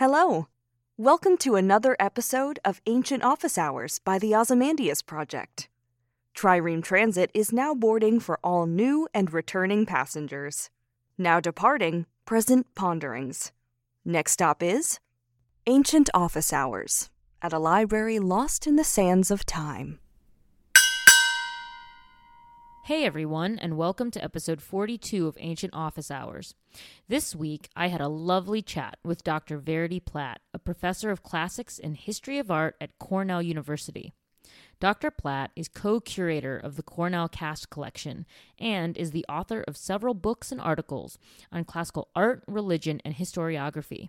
Hello. Welcome to another episode of Ancient Office Hours by the Ozymandias Project. Trireme Transit is now boarding for all new and returning passengers. Now departing, present ponderings. Next stop is Ancient Office Hours at a library lost in the sands of time. Hey everyone, and welcome to episode 42 of Ancient Office Hours. This week, I had a lovely chat with Dr. Verity Platt, a professor of classics and history of art at Cornell University. Dr. Platt is co curator of the Cornell Cast Collection and is the author of several books and articles on classical art, religion, and historiography.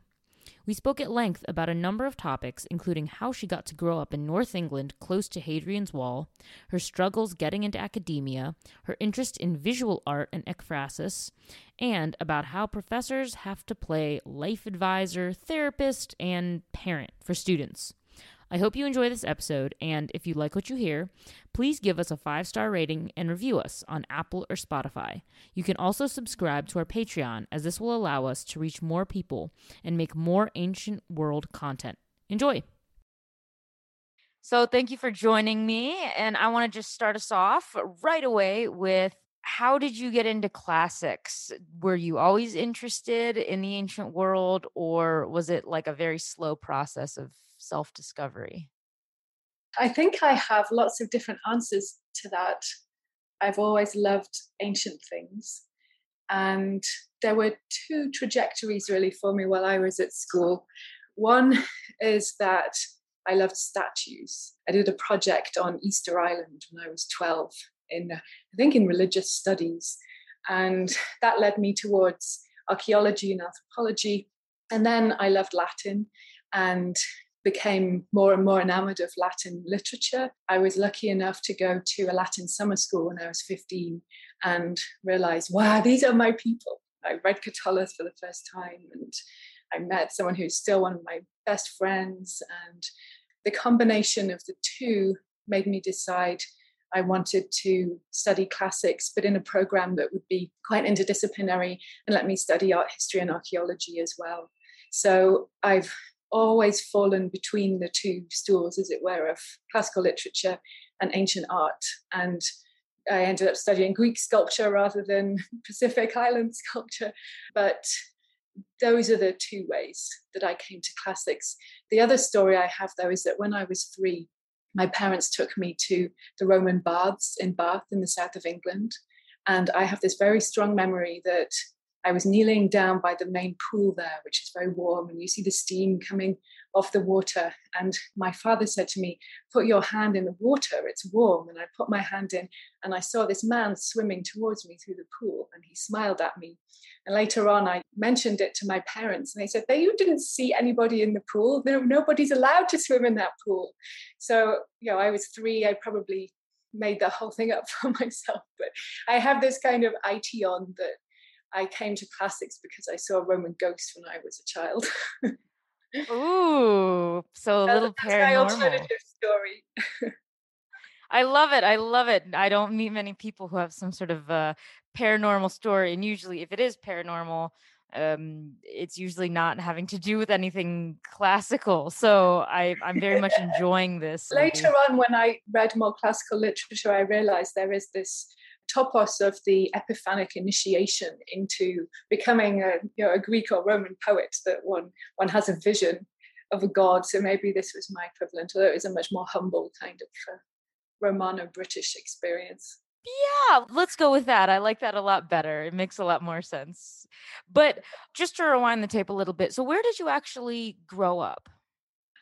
We spoke at length about a number of topics, including how she got to grow up in North England close to Hadrian's Wall, her struggles getting into academia, her interest in visual art and ekphrasis, and about how professors have to play life advisor, therapist, and parent for students. I hope you enjoy this episode, and if you like what you hear, please give us a five star rating and review us on Apple or Spotify. You can also subscribe to our Patreon, as this will allow us to reach more people and make more ancient world content. Enjoy! So, thank you for joining me, and I want to just start us off right away with how did you get into classics? Were you always interested in the ancient world, or was it like a very slow process of self discovery? I think I have lots of different answers to that. I've always loved ancient things. And there were two trajectories really for me while I was at school. One is that I loved statues. I did a project on Easter Island when I was 12 in, I think, in religious studies. And that led me towards archaeology and anthropology. And then I loved Latin. And became more and more enamored of Latin literature. I was lucky enough to go to a Latin summer school when I was 15 and realized, wow, these are my people. I read Catullus for the first time and I met someone who's still one of my best friends. And the combination of the two made me decide I wanted to study classics, but in a program that would be quite interdisciplinary and let me study art history and archaeology as well. So I've always fallen between the two stools, as it were, of classical literature and ancient art. And I ended up studying Greek sculpture rather than Pacific Island sculpture. But those are the two ways that I came to classics. The other story I have, though, is that when I was three, my parents took me to the Roman baths in Bath in the south of England. And I have this very strong memory that I was kneeling down by the main pool there, which is very warm, and you see the steam coming off the water. And my father said to me, Put your hand in the water, it's warm. And I put my hand in, and I saw this man swimming towards me through the pool, and he smiled at me. And later on, I mentioned it to my parents, and they said, you didn't see anybody in the pool. Nobody's allowed to swim in that pool. So, you know, I was three, I probably made the whole thing up for myself. But I have this kind of IT on that I came to classics because I saw a Roman ghost when I was a child. Ooh, so a little That's paranormal. my alternative story. I love it. I love it. I don't meet many people who have some sort of uh, paranormal story, and usually, if it is paranormal, um, it's usually not having to do with anything classical. So I, I'm very much enjoying this. Later on, when I read more classical literature, I realized there is this topos of the epiphanic initiation into becoming a, you know, a Greek or Roman poet that one one has a vision of a god. So maybe this was my equivalent, although it was a much more humble kind of uh, Romano-British experience. Yeah, let's go with that. I like that a lot better. It makes a lot more sense. But just to rewind the tape a little bit, so where did you actually grow up?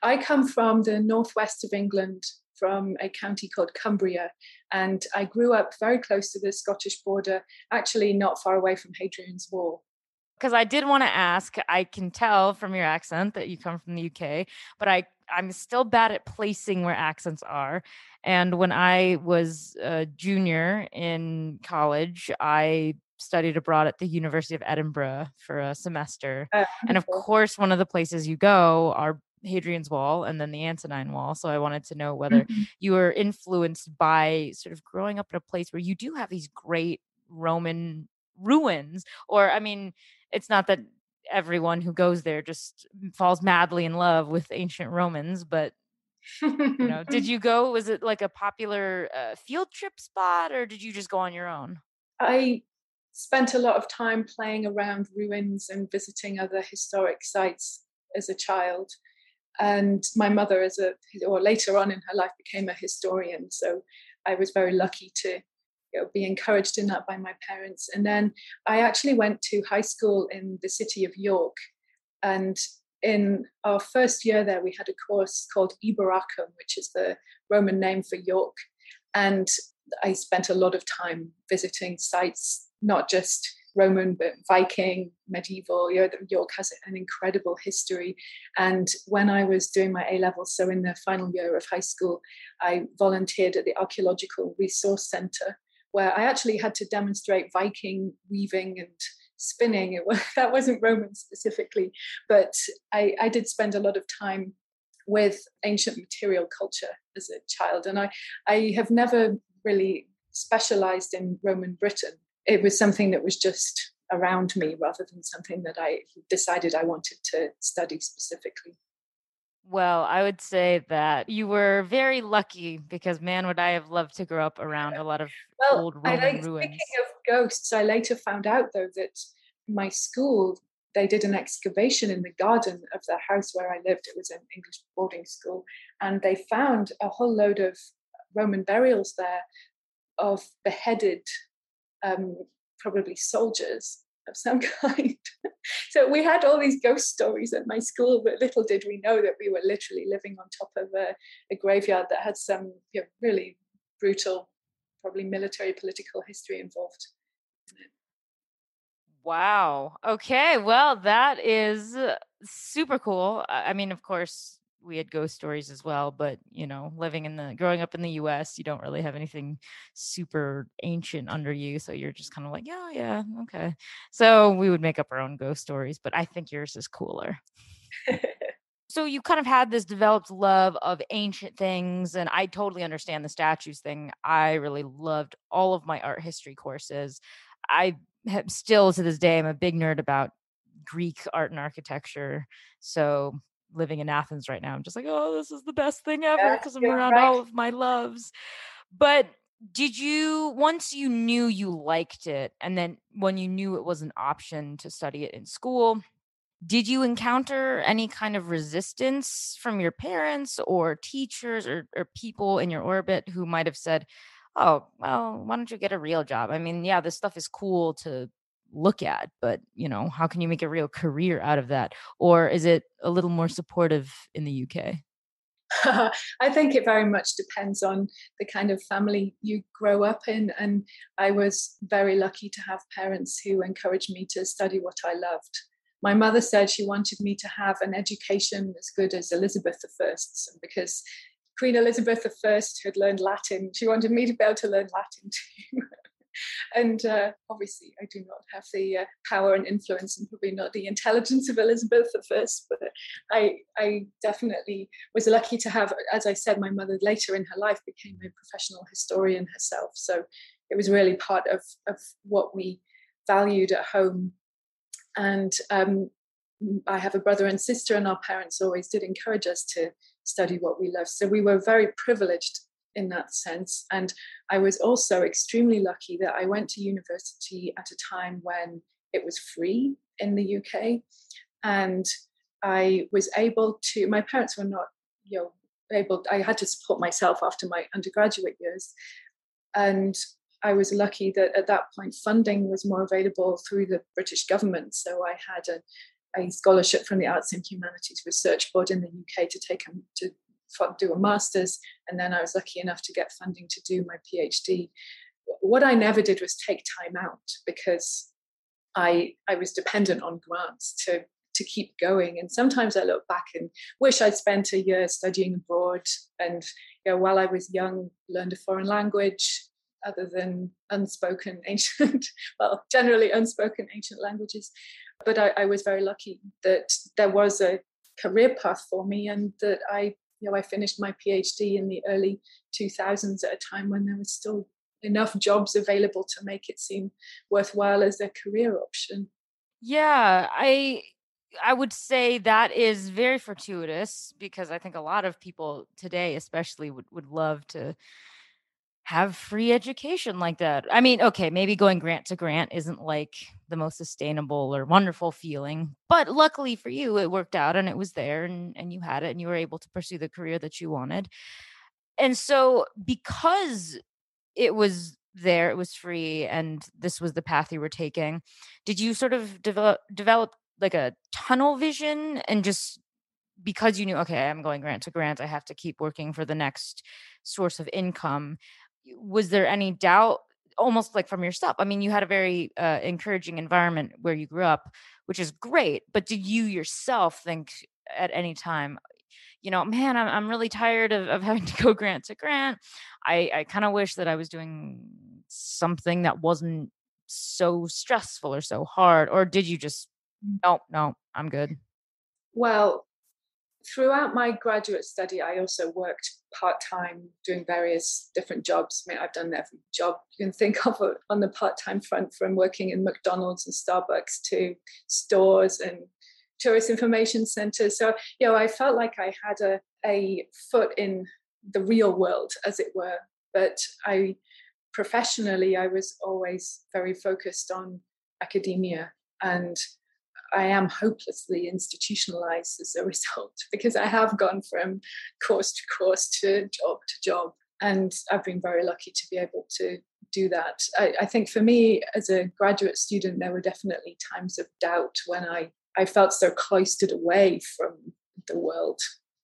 I come from the northwest of England, from a county called Cumbria, and I grew up very close to the Scottish border, actually not far away from Hadrian's Wall. Because I did want to ask, I can tell from your accent that you come from the UK, but I I'm still bad at placing where accents are. And when I was a junior in college, I studied abroad at the University of Edinburgh for a semester. Uh, and of course, one of the places you go are Hadrian's Wall and then the Antonine Wall. So I wanted to know whether mm-hmm. you were influenced by sort of growing up in a place where you do have these great Roman ruins, or I mean, it's not that everyone who goes there just falls madly in love with ancient Romans, but you know, did you go? Was it like a popular uh, field trip spot, or did you just go on your own? I spent a lot of time playing around ruins and visiting other historic sites as a child. And my mother, as a or later on in her life, became a historian. So I was very lucky to you know, be encouraged in that by my parents. And then I actually went to high school in the city of York. And in our first year there, we had a course called Eboracum, which is the Roman name for York. And I spent a lot of time visiting sites, not just Roman, but Viking, medieval. York has an incredible history. And when I was doing my A levels, so in the final year of high school, I volunteered at the Archaeological Resource Centre, where I actually had to demonstrate Viking weaving and spinning. It was, that wasn't Roman specifically, but I, I did spend a lot of time with ancient material culture as a child, and I I have never really specialized in Roman Britain. It was something that was just around me rather than something that I decided I wanted to study specifically. Well, I would say that you were very lucky because man, would I have loved to grow up around a lot of well, old Roman I, like, ruins. Speaking of ghosts, I later found out though that my school they did an excavation in the garden of the house where I lived. It was an English boarding school, and they found a whole load of Roman burials there of beheaded, um, probably soldiers of some kind. so we had all these ghost stories at my school, but little did we know that we were literally living on top of a, a graveyard that had some you know, really brutal, probably military political history involved. Wow. Okay. Well, that is super cool. I mean, of course, we had ghost stories as well but you know living in the growing up in the us you don't really have anything super ancient under you so you're just kind of like yeah yeah okay. So we would make up our own ghost stories but i think yours is cooler. So you kind of had this developed love of ancient things and i totally understand the statues thing i really loved all of my art history courses. I have still to this day i'm a big nerd about greek art and architecture so living in Athens right now. I'm just like, oh, this is the best thing ever because I'm around right. all of my loves. But did you once you knew you liked it and then when you knew it was an option to study it in school did you encounter any kind of resistance from your parents or teachers or, or people in your orbit who might have said oh well why don't you get a real job i mean yeah this stuff is cool to look at but you know how can you make a real career out of that or is it a little more supportive in the uk I think it very much depends on the kind of family you grow up in. And I was very lucky to have parents who encouraged me to study what I loved. My mother said she wanted me to have an education as good as Elizabeth I's because Queen Elizabeth I had learned Latin. She wanted me to be able to learn Latin too. and uh, obviously, I do not have the uh, power and influence, and probably not the intelligence of Elizabeth I. But I, I definitely was lucky to have, as I said, my mother later in her life became a professional historian herself. So it was really part of of what we valued at home. And um, I have a brother and sister, and our parents always did encourage us to study what we love. So we were very privileged in that sense. And I was also extremely lucky that I went to university at a time when it was free in the UK. And I was able to, my parents were not, you know, able, I had to support myself after my undergraduate years. And I was lucky that at that point funding was more available through the British government. So I had a, a scholarship from the Arts and Humanities Research Board in the UK to take to do a master's, and then I was lucky enough to get funding to do my PhD. What I never did was take time out because I I was dependent on grants to to keep going. And sometimes I look back and wish I'd spent a year studying abroad and you know while I was young learned a foreign language other than unspoken ancient well generally unspoken ancient languages but I, I was very lucky that there was a career path for me and that I you know, I finished my PhD in the early 2000s at a time when there was still enough jobs available to make it seem worthwhile as a career option. Yeah, I I would say that is very fortuitous because I think a lot of people today especially would would love to have free education like that. I mean, okay, maybe going grant to grant isn't like the most sustainable or wonderful feeling, but luckily for you, it worked out and it was there and, and you had it and you were able to pursue the career that you wanted. And so, because it was there, it was free, and this was the path you were taking, did you sort of develop, develop like a tunnel vision and just because you knew okay i'm going grant to grant i have to keep working for the next source of income was there any doubt almost like from yourself? I mean you had a very uh, encouraging environment where you grew up which is great but did you yourself think at any time you know man i'm, I'm really tired of, of having to go grant to grant. I i kind of wish that i was doing something that wasn't so stressful or so hard or did you just no no i'm good? Well throughout my graduate study, I also worked part time doing various different jobs. I mean, I've done every job you can think of on the part time front, from working in McDonald's and Starbucks to stores and tourist information centers. So, you know, I felt like I had a, a foot in the real world, as it were. But I professionally, I was always very focused on academia and I am hopelessly institutionalized as a result because I have gone from course to course to job to job. And I've been very lucky to be able to do that. I, I think for me, as a graduate student, there were definitely times of doubt when I, I felt so cloistered away from the world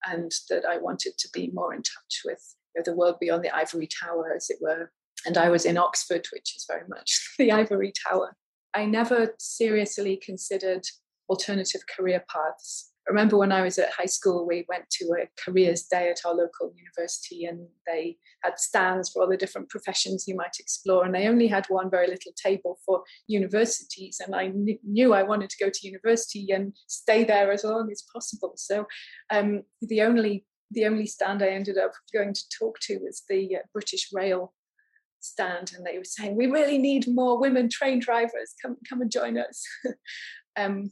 and that I wanted to be more in touch with you know, the world beyond the ivory tower, as it were. And I was in Oxford, which is very much the ivory tower. I never seriously considered alternative career paths. I remember when I was at high school, we went to a careers day at our local university, and they had stands for all the different professions you might explore. And they only had one very little table for universities. And I kn- knew I wanted to go to university and stay there as long as possible. So um, the only the only stand I ended up going to talk to was the uh, British Rail stand and they were saying we really need more women train drivers. Come come and join us. Um,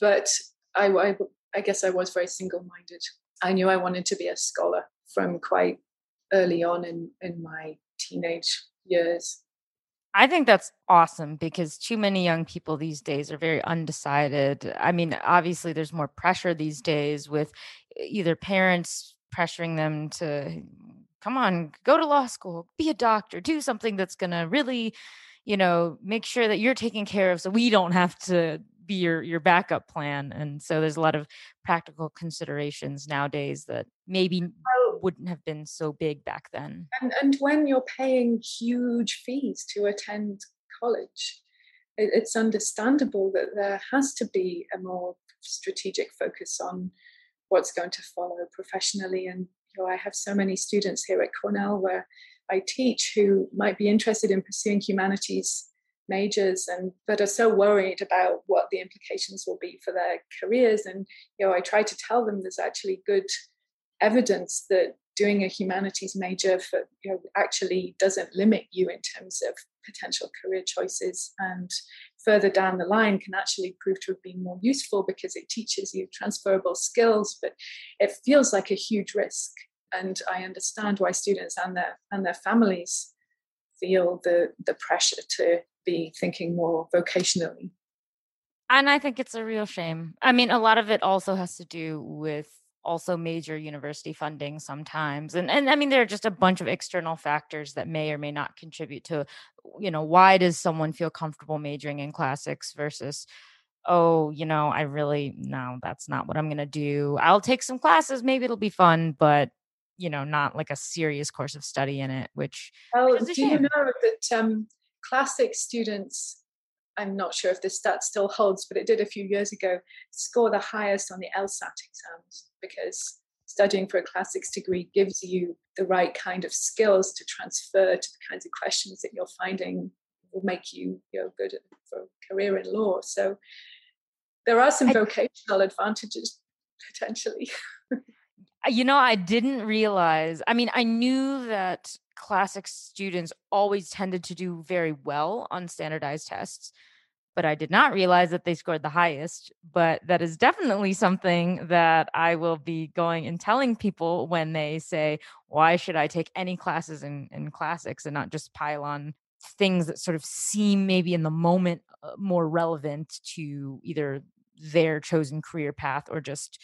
but I, I, I guess I was very single-minded. I knew I wanted to be a scholar from quite early on in in my teenage years. I think that's awesome because too many young people these days are very undecided. I mean, obviously, there's more pressure these days with either parents pressuring them to come on, go to law school, be a doctor, do something that's going to really, you know, make sure that you're taken care of so we don't have to be your your backup plan and so there's a lot of practical considerations nowadays that maybe wouldn't have been so big back then. And and when you're paying huge fees to attend college it, it's understandable that there has to be a more strategic focus on what's going to follow professionally and know, I have so many students here at Cornell where I teach who might be interested in pursuing humanities majors and but are so worried about what the implications will be for their careers. And you know i try to tell them there's actually good evidence that doing a humanities major for you know actually doesn't limit you in terms of potential career choices. And further down the line can actually prove to have been more useful because it teaches you transferable skills but it feels like a huge risk and I understand why students and their and their families feel the the pressure to be thinking more vocationally. And I think it's a real shame. I mean, a lot of it also has to do with also major university funding sometimes and and i mean there are just a bunch of external factors that may or may not contribute to you know why does someone feel comfortable majoring in classics versus oh you know i really no that's not what i'm going to do. I'll take some classes maybe it'll be fun but you know not like a serious course of study in it which oh do you know that um classic students I'm not sure if this stat still holds, but it did a few years ago, score the highest on the LSAT exams because studying for a classics degree gives you the right kind of skills to transfer to the kinds of questions that you're finding will make you, you know, good for a career in law. So there are some vocational advantages potentially. You know, I didn't realize. I mean, I knew that classic students always tended to do very well on standardized tests but I did not realize that they scored the highest. But that is definitely something that I will be going and telling people when they say, why should I take any classes in, in classics and not just pile on things that sort of seem maybe in the moment uh, more relevant to either their chosen career path or just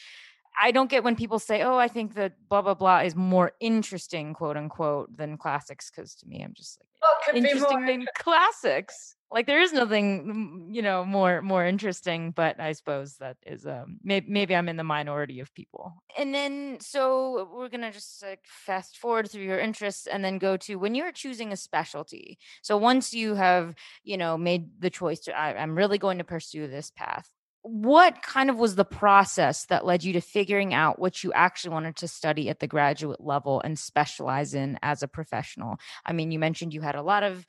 I don't get when people say, "Oh, I think that blah blah blah is more interesting, quote unquote, than classics." Because to me, I'm just like well, interesting than classics. Like there is nothing, mm, you know, more more interesting. But I suppose that is um maybe maybe I'm in the minority of people. And then so we're gonna just like fast forward through your interests and then go to when you're choosing a specialty. So once you have you know made the choice to I, I'm really going to pursue this path what kind of was the process that led you to figuring out what you actually wanted to study at the graduate level and specialize in as a professional? I mean, you mentioned you had a lot of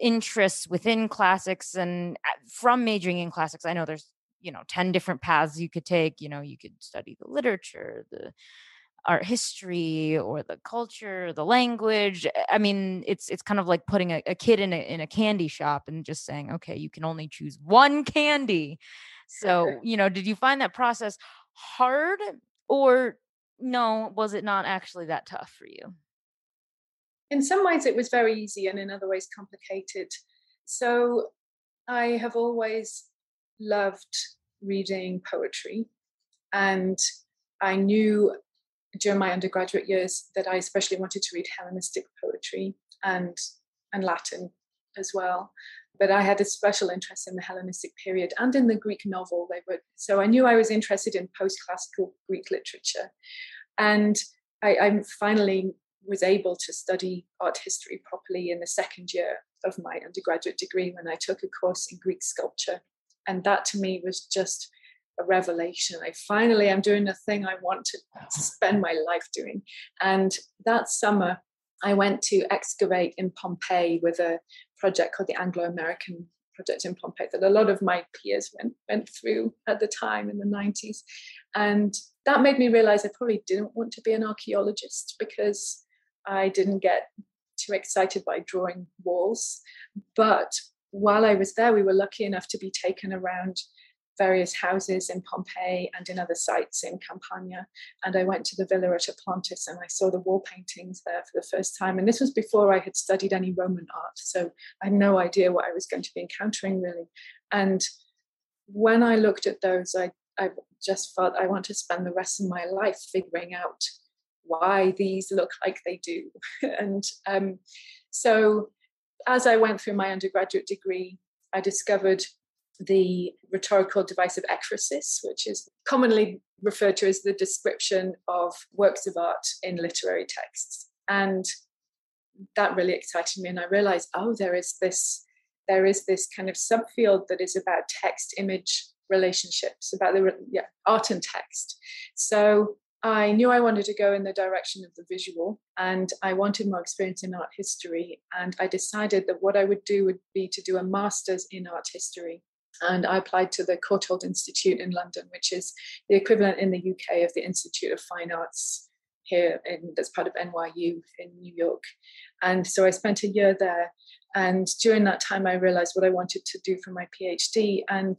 interests within classics and uh, from majoring in classics, I know there's, you know, 10 different paths you could take. You know, you could study the literature, the art history or the culture the language i mean it's it's kind of like putting a, a kid in a, in a candy shop and just saying okay you can only choose one candy so, you know, did you find that process hard or no, was it not actually that tough for you? In some ways, it was very easy, and in other ways, complicated. So, I have always loved reading poetry, and I knew during my undergraduate years that I especially wanted to read Hellenistic poetry and and Latin as well but I had a special interest in the Hellenistic period and in the Greek novel. They were so I knew I was interested in post-classical Greek literature, and I, I finally was able to study art history properly in the second year of my undergraduate degree when I took a course in Greek sculpture, and that to me was just a revelation. I finally am doing the thing I want to spend my life doing, and that summer I went to excavate in Pompeii with a project called the Anglo American Project in Pompeii that a lot of my peers went, went through at the time in the 90s. And that made me realize I probably didn't want to be an archaeologist because I didn't get too excited by drawing walls. But while I was there, we were lucky enough to be taken around various houses in Pompeii and in other sites in Campania. And I went to the Villa at Oplontis and I saw the wall paintings there for the first time. And this was before I had studied any Roman art. So I had no idea what I was going to be encountering really. And when I looked at those, I, I just felt I want to spend the rest of my life figuring out why these look like they do. and um, so as I went through my undergraduate degree, I discovered the rhetorical device of ekphrasis, which is commonly referred to as the description of works of art in literary texts. And that really excited me. And I realized, oh, there is this, there is this kind of subfield that is about text image relationships, about the yeah, art and text. So I knew I wanted to go in the direction of the visual and I wanted more experience in art history. And I decided that what I would do would be to do a master's in art history and I applied to the Courtauld Institute in London, which is the equivalent in the UK of the Institute of Fine Arts here in that's part of NYU in New York. And so I spent a year there. And during that time, I realized what I wanted to do for my PhD. And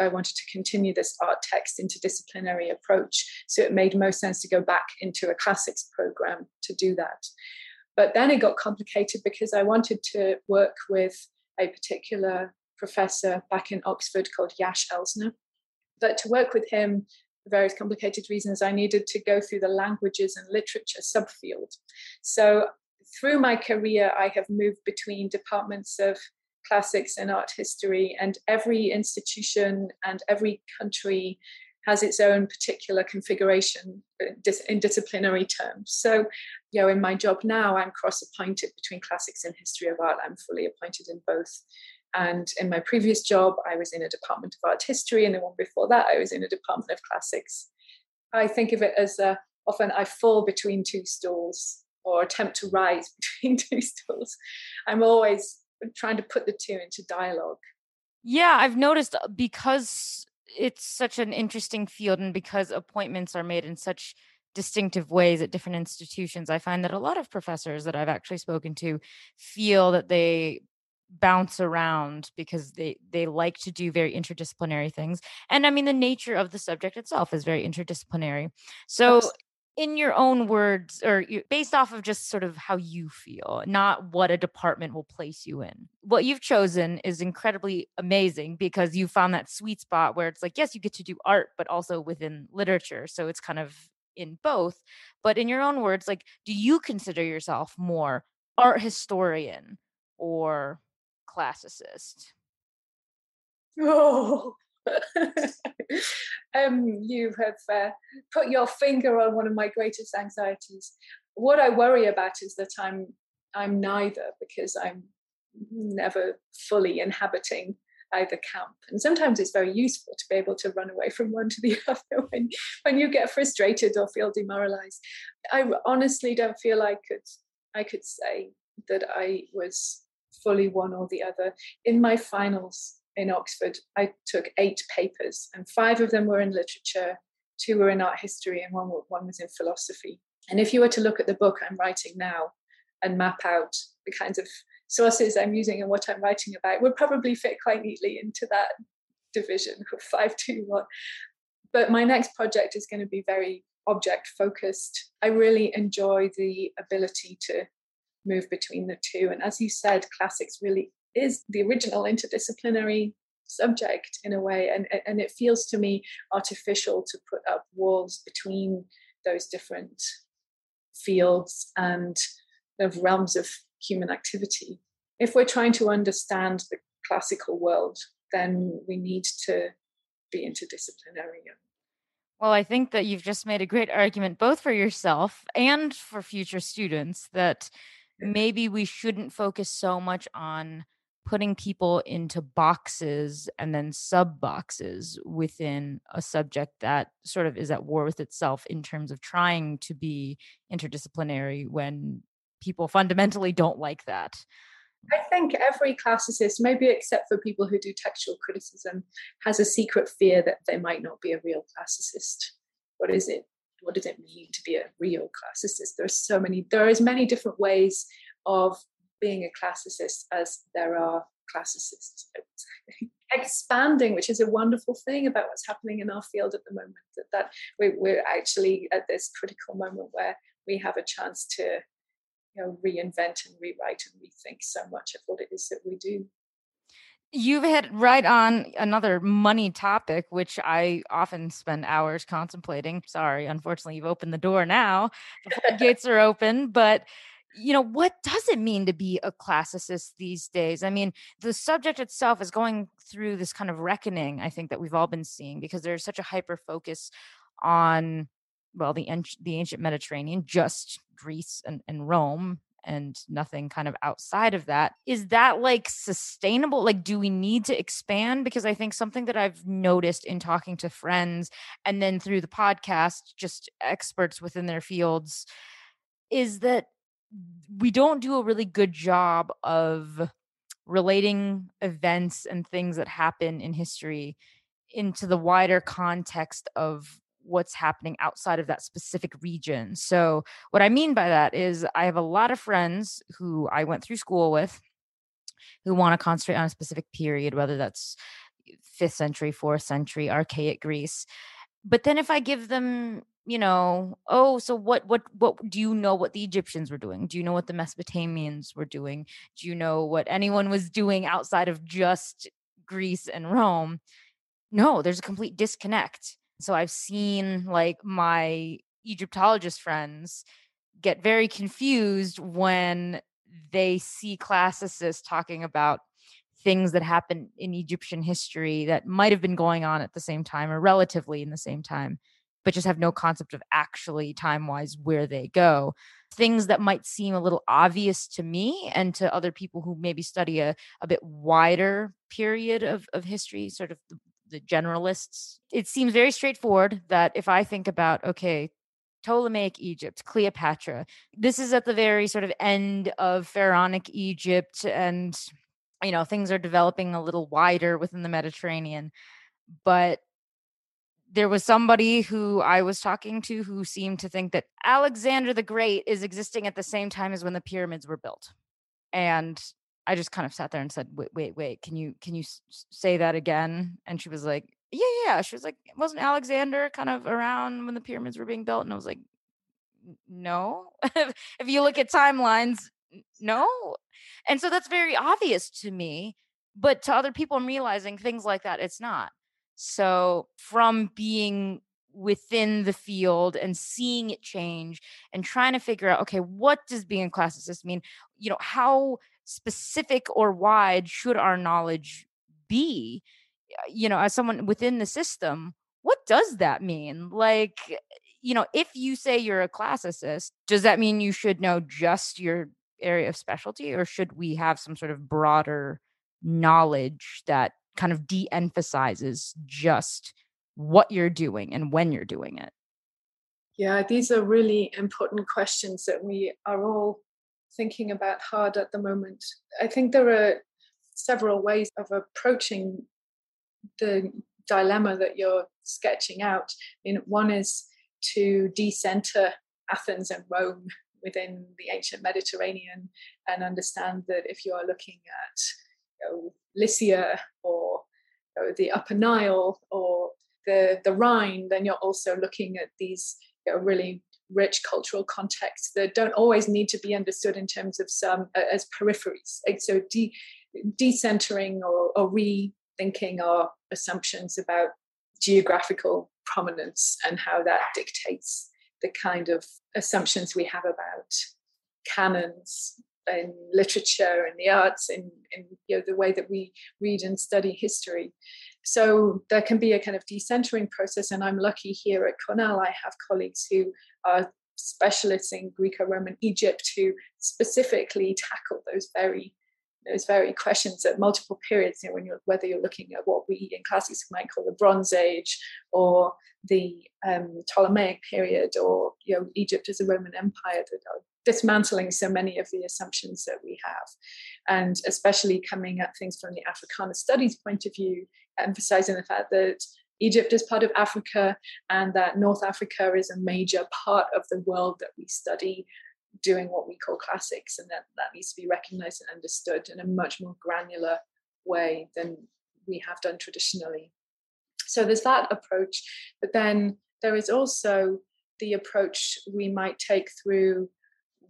I wanted to continue this art text interdisciplinary approach. So it made most sense to go back into a classics program to do that. But then it got complicated because I wanted to work with a particular professor back in Oxford called Jaś Elsner. But to work with him, for various complicated reasons, I needed to go through the languages and literature subfield. So through my career, I have moved between departments of classics and art history, and every institution and every country has its own particular configuration uh, in disciplinary terms. So, you know, in my job now, I'm cross appointed between classics and history of art. I'm fully appointed in both. And in my previous job, I was in a department of art history, and the one before that, I was in a department of classics. I think of it as uh, often I fall between two stools or attempt to rise between two stools. I'm always trying to put the two into dialogue. Yeah, I've noticed uh, because it's such an interesting field and because appointments are made in such distinctive ways at different institutions, I find that a lot of professors that I've actually spoken to feel that they bounce around because they they like to do very interdisciplinary things. And i mean the nature of the subject itself is very interdisciplinary. So in your own words or based off of just sort of how you feel not what a department will place you in what you've chosen is incredibly amazing because you found that sweet spot where it's like yes you get to do art but also within literature. So it's kind of in both. But in your own words like do you consider yourself more art historian or classicist? Oh, um, you have uh, put your finger on one of my greatest anxieties. What I worry about is that I'm I'm neither because I'm never fully inhabiting either camp. And sometimes it's very useful to be able to run away from one to the other when, when you get frustrated or feel demoralized. I honestly don't feel I could I could say that I was fully one or the other. In my finals in Oxford, I took eight papers, and five of them were in literature, two were in art history, and one, one was in philosophy. And if you were to look at the book I'm writing now and map out the kinds of sources I'm using and what I'm writing about, would probably fit quite neatly into that division of five, two, one. But my next project is going to be very object focused. I really enjoy the ability to move between the two. And as you said, classics really is the original interdisciplinary subject in a way. And, and it feels to me artificial to put up walls between those different fields and of realms of human activity. If we're trying to understand the classical world, then we need to be interdisciplinary. Well, I think that you've just made a great argument both for yourself and for future students that maybe we shouldn't focus so much on putting people into boxes and then sub boxes within a subject that sort of is at war with itself in terms of trying to be interdisciplinary when people fundamentally don't like that. I think every classicist, maybe except for people who do textual criticism, has a secret fear that they might not be a real classicist. What is it? What does it mean to be a real classicist? There are so many, there are as many different ways of being a classicist as there are classicists. Expanding, which is a wonderful thing about what's happening in our field at the moment, that, that we, we're actually at this critical moment where we have a chance to you know, reinvent and rewrite and rethink so much of what it is that we do. You've hit right on another money topic, which I often spend hours contemplating. Sorry, unfortunately, you've opened the door now. The gates are open, but you know what does it mean to be a classicist these days i mean the subject itself is going through this kind of reckoning i think that we've all been seeing because there's such a hyper focus on well the the ancient mediterranean just greece and, and rome and nothing kind of outside of that. Is that like sustainable? Like, do we need to expand? Because I think something that I've noticed in talking to friends and then through the podcast, just experts within their fields, is that we don't do a really good job of relating events and things that happen in history into the wider context of what's happening outside of that specific region. So, what I mean by that is, I have a lot of friends who I went through school with who want to concentrate on a specific period, whether that's eh, fifth century, fourth century, archaic Greece. But then if I give them, you know, oh, so what what what do you know what the Egyptians were doing? Do you know what the Mesopotamians were doing? Do you know what anyone was doing outside of just Greece and Rome? No, there's a complete disconnect. So I've seen like my Egyptologist friends get very confused when they see classicists talking about things that happened in Egyptian history that might have been going on at the same time or relatively in the same time, but just have no concept of actually time wise where they go. Things that might seem a little obvious to me and to other people who maybe study a, a bit wider period of, of history, sort of the, generalists. It seems very straightforward that if I think about, okay, Ptolemaic Egypt, Cleopatra. This is at the very sort of end of pharaonic Egypt, and you know things are developing a little wider within the Mediterranean. But there was somebody who I was talking to who seemed to think that Alexander the Great is existing at the same time as when the pyramids were built, and I just kind of sat there and said, "Wait, wait, wait! Can you can you s- say that again?" And she was like, yeah, yeah. She was like, wasn't Alexander kind of around when the pyramids were being built? And I was like, no. if you look at timelines, no. And so that's very obvious to me. But to other people, I'm realizing things like that, it's not. So from being within the field and seeing it change and trying to figure out, okay, what does being a classicist mean? You know, how specific or wide should our knowledge be? Uh, you know, as someone within the system, what does that mean? Like, you know, if you say you're a classicist, does that mean you should know just your area of specialty, or should we have some sort of broader knowledge that kind of de emphasizes just what you're doing and when you're doing it? Yeah, these are really important questions that we are all thinking about hard at the moment. I think there are several ways of approaching the dilemma that you're sketching out. I mean, one is to decenter Athens and Rome within the ancient Mediterranean and understand that if you are looking at you know, Lycia or you know, the Upper Nile or the, the Rhine, then you're also looking at these you know, really rich cultural contexts that don't always need to be understood in terms of some uh, as peripheries. So de- decentering or, or re thinking our assumptions about geographical prominence and how that dictates the kind of assumptions we have about canons in literature and the arts and, and you know the way that we read and study history so there can be a kind of decentering process and i'm lucky here at cornell i have colleagues who are specialists in greco-roman egypt who specifically tackle those very those very questions at multiple periods, you know, when you're, whether you're looking at what we in classics might call the Bronze Age or the um, Ptolemaic period or you know, Egypt as a Roman Empire that are dismantling so many of the assumptions that we have. And especially coming at things from the Africana studies point of view, emphasizing the fact that Egypt is part of Africa and that North Africa is a major part of the world that we study doing what we call classics, and that that needs to be recognized and understood in a much more granular way than we have done traditionally. So there's that approach, but then there is also the approach we might take through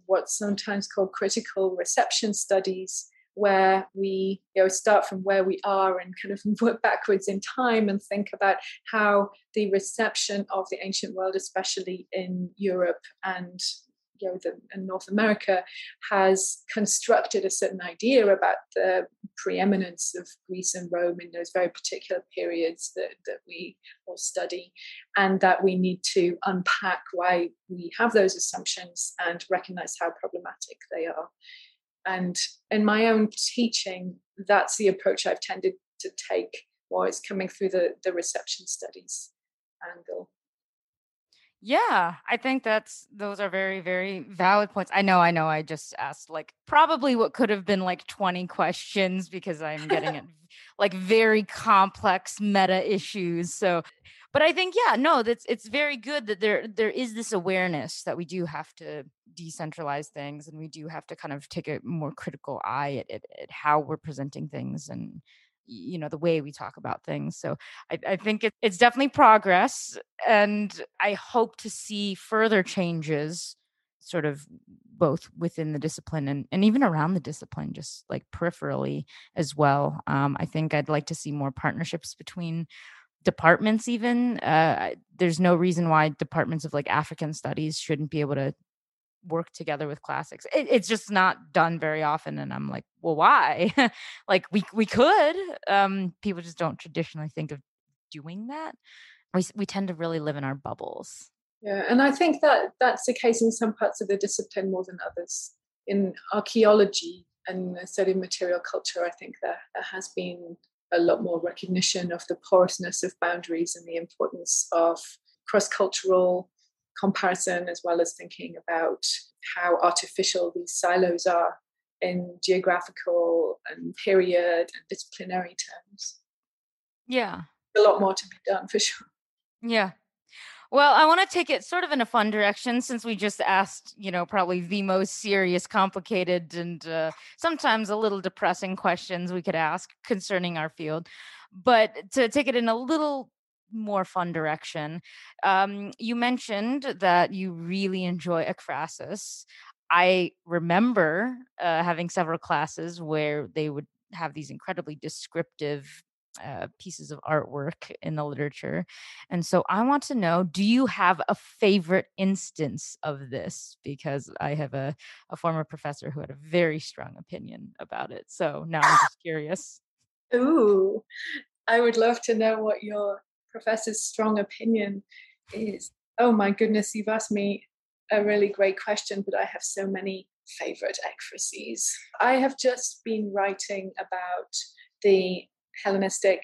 what's sometimes called critical reception studies, where we you know start from where we are and kind of work backwards in time and think about how the reception of the ancient world especially in Europe and you know, the, North America has constructed a certain idea about the preeminence of Greece and Rome in those very particular periods that, that we all study, and that we need to unpack why we have those assumptions and recognize how problematic they are. And in my own teaching, that's the approach I've tended to take while it's coming through the, the reception studies angle. Yeah, I think that's those are very very valid points. I know, I know. I just asked like probably what could have been like 20 questions because I'm getting it like very complex meta issues. So, but I think yeah, no, that's it's very good that there there is this awareness that we do have to decentralize things and we do have to kind of take a more critical eye at, at, at how we're presenting things and you know the way we talk about things so i, I think it, it's definitely progress and i hope to see further changes sort of both within the discipline and, and even around the discipline just like peripherally as well. Um, i think i'd like to see more partnerships between departments even uh, there's no reason why departments of like african studies shouldn't be able to work together with classics. It, it's just not done very often and i'm like well why? Like we we could um people just don't traditionally think of doing that. We we tend to really live in our bubbles. Yeah and i think that that's the case in some parts of the discipline more than others. In archaeology and studying material culture i think there, there has been a lot more recognition of the porousness of boundaries and the importance of cross-cultural comparison as well as thinking about how artificial these silos are in geographical and period and disciplinary terms. Yeah. A lot more to be done for sure. Yeah. Well, I want to take it sort of in a fun direction since we just asked, you know, probably the most serious, complicated, and uh, sometimes a little depressing questions we could ask concerning our field. But to take it in a little more fun direction, um, you mentioned that you really enjoy ekphrasis. I remember uh, having several classes where they would have these incredibly descriptive uh, pieces of artwork in the literature. And so I want to know do you have a favorite instance of this? Because I have a, a former professor who had a very strong opinion about it. So now I'm just curious. Ooh, I would love to know what your professor's strong opinion is. Oh my goodness, you've asked me a really great question, but I have so many favorite ekphrases. I have just been writing about the Hellenistic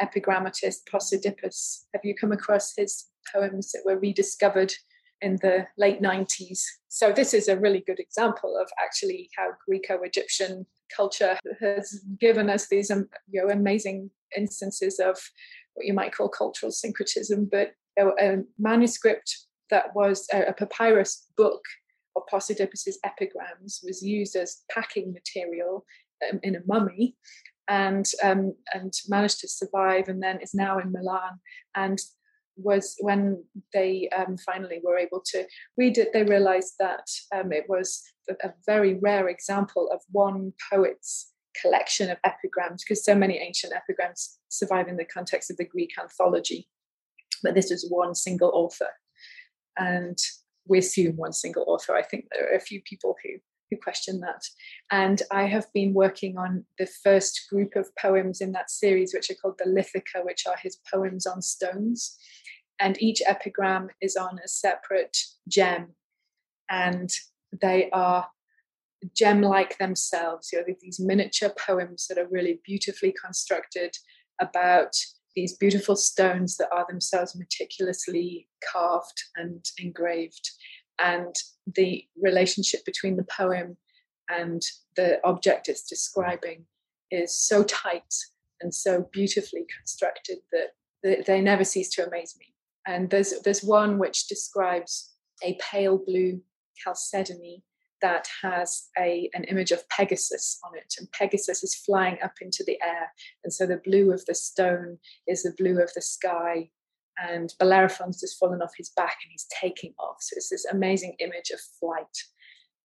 epigrammatist Posidippus. Have you come across his poems that were rediscovered in the late 90s? So, this is a really good example of actually how Greco Egyptian culture has given us these you know, amazing instances of what you might call cultural syncretism, but a, a manuscript that was a, a papyrus book of Posidippus's epigrams was used as packing material um, in a mummy and um, and managed to survive, and then is now in Milan. And was when they um, finally were able to read it, they realized that um, it was a, very rare example of one poet's collection of epigrams, because so many ancient epigrams survive in the context of the Greek anthology. But this was one single author. And we assume one single author. I think there are a few people who who question that. And I have been working on the first group of poems in that series, which are called the Lithika, which are his poems on stones. And each epigram is on a separate gem. And they are gem like themselves. You know, these miniature poems that are really beautifully constructed about these beautiful stones that are themselves meticulously carved and engraved and the relationship between the poem and the object it's describing is so tight and so beautifully constructed that they never cease to amaze me. And there's there's one which describes a pale blue chalcedony that has a an image of Pegasus on it, and Pegasus is flying up into the air, and so the blue of the stone is the blue of the sky, and Bellerophon's just fallen off his back and he's taking off. So it's this amazing image of flight.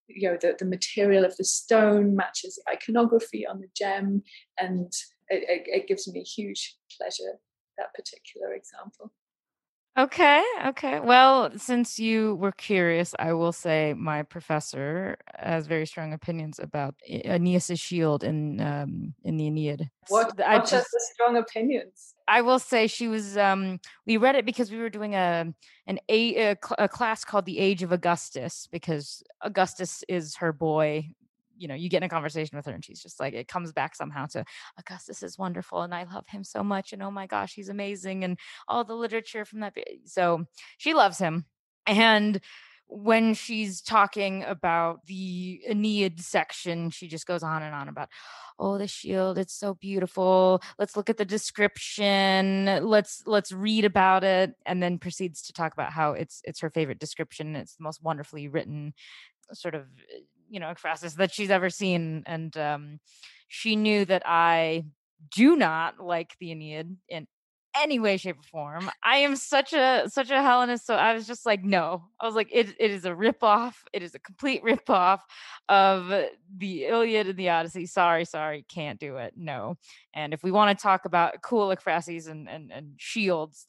You know, the, the material of the stone matches the iconography on the gem, and it, it, it gives me huge pleasure, that particular example. Okay, okay. Well, since you were curious, I will say my professor has very strong opinions about Aeneas's shield in um, in the Aeneid. What? I just, the strong opinions? I will say she was. Um, we read it because we were doing a an a, a class called the Age of Augustus because Augustus is her boy you know, you get in a conversation with her and she's just like, it comes back somehow to Augustus is wonderful and I love him so much. And oh my gosh, he's amazing. And all the literature from that. So she loves him. And when she's talking about the Aeneid section, she just goes on and on about, oh, the shield, it's so beautiful. Let's look at the description. Let's let's read about it, and then proceeds to talk about how it's it's her favorite description. It's the most wonderfully written sort of you know ekphrasis that she's ever seen, and um, she knew that I do not like the Aeneid in any way, shape, or form. I am such a such a Hellenist, so I was just like, no. I was like, it it is a rip off It is a complete rip off of the Iliad and the Odyssey. Sorry, sorry, can't do it. No. And if we want to talk about cool ekphrases and and and shields,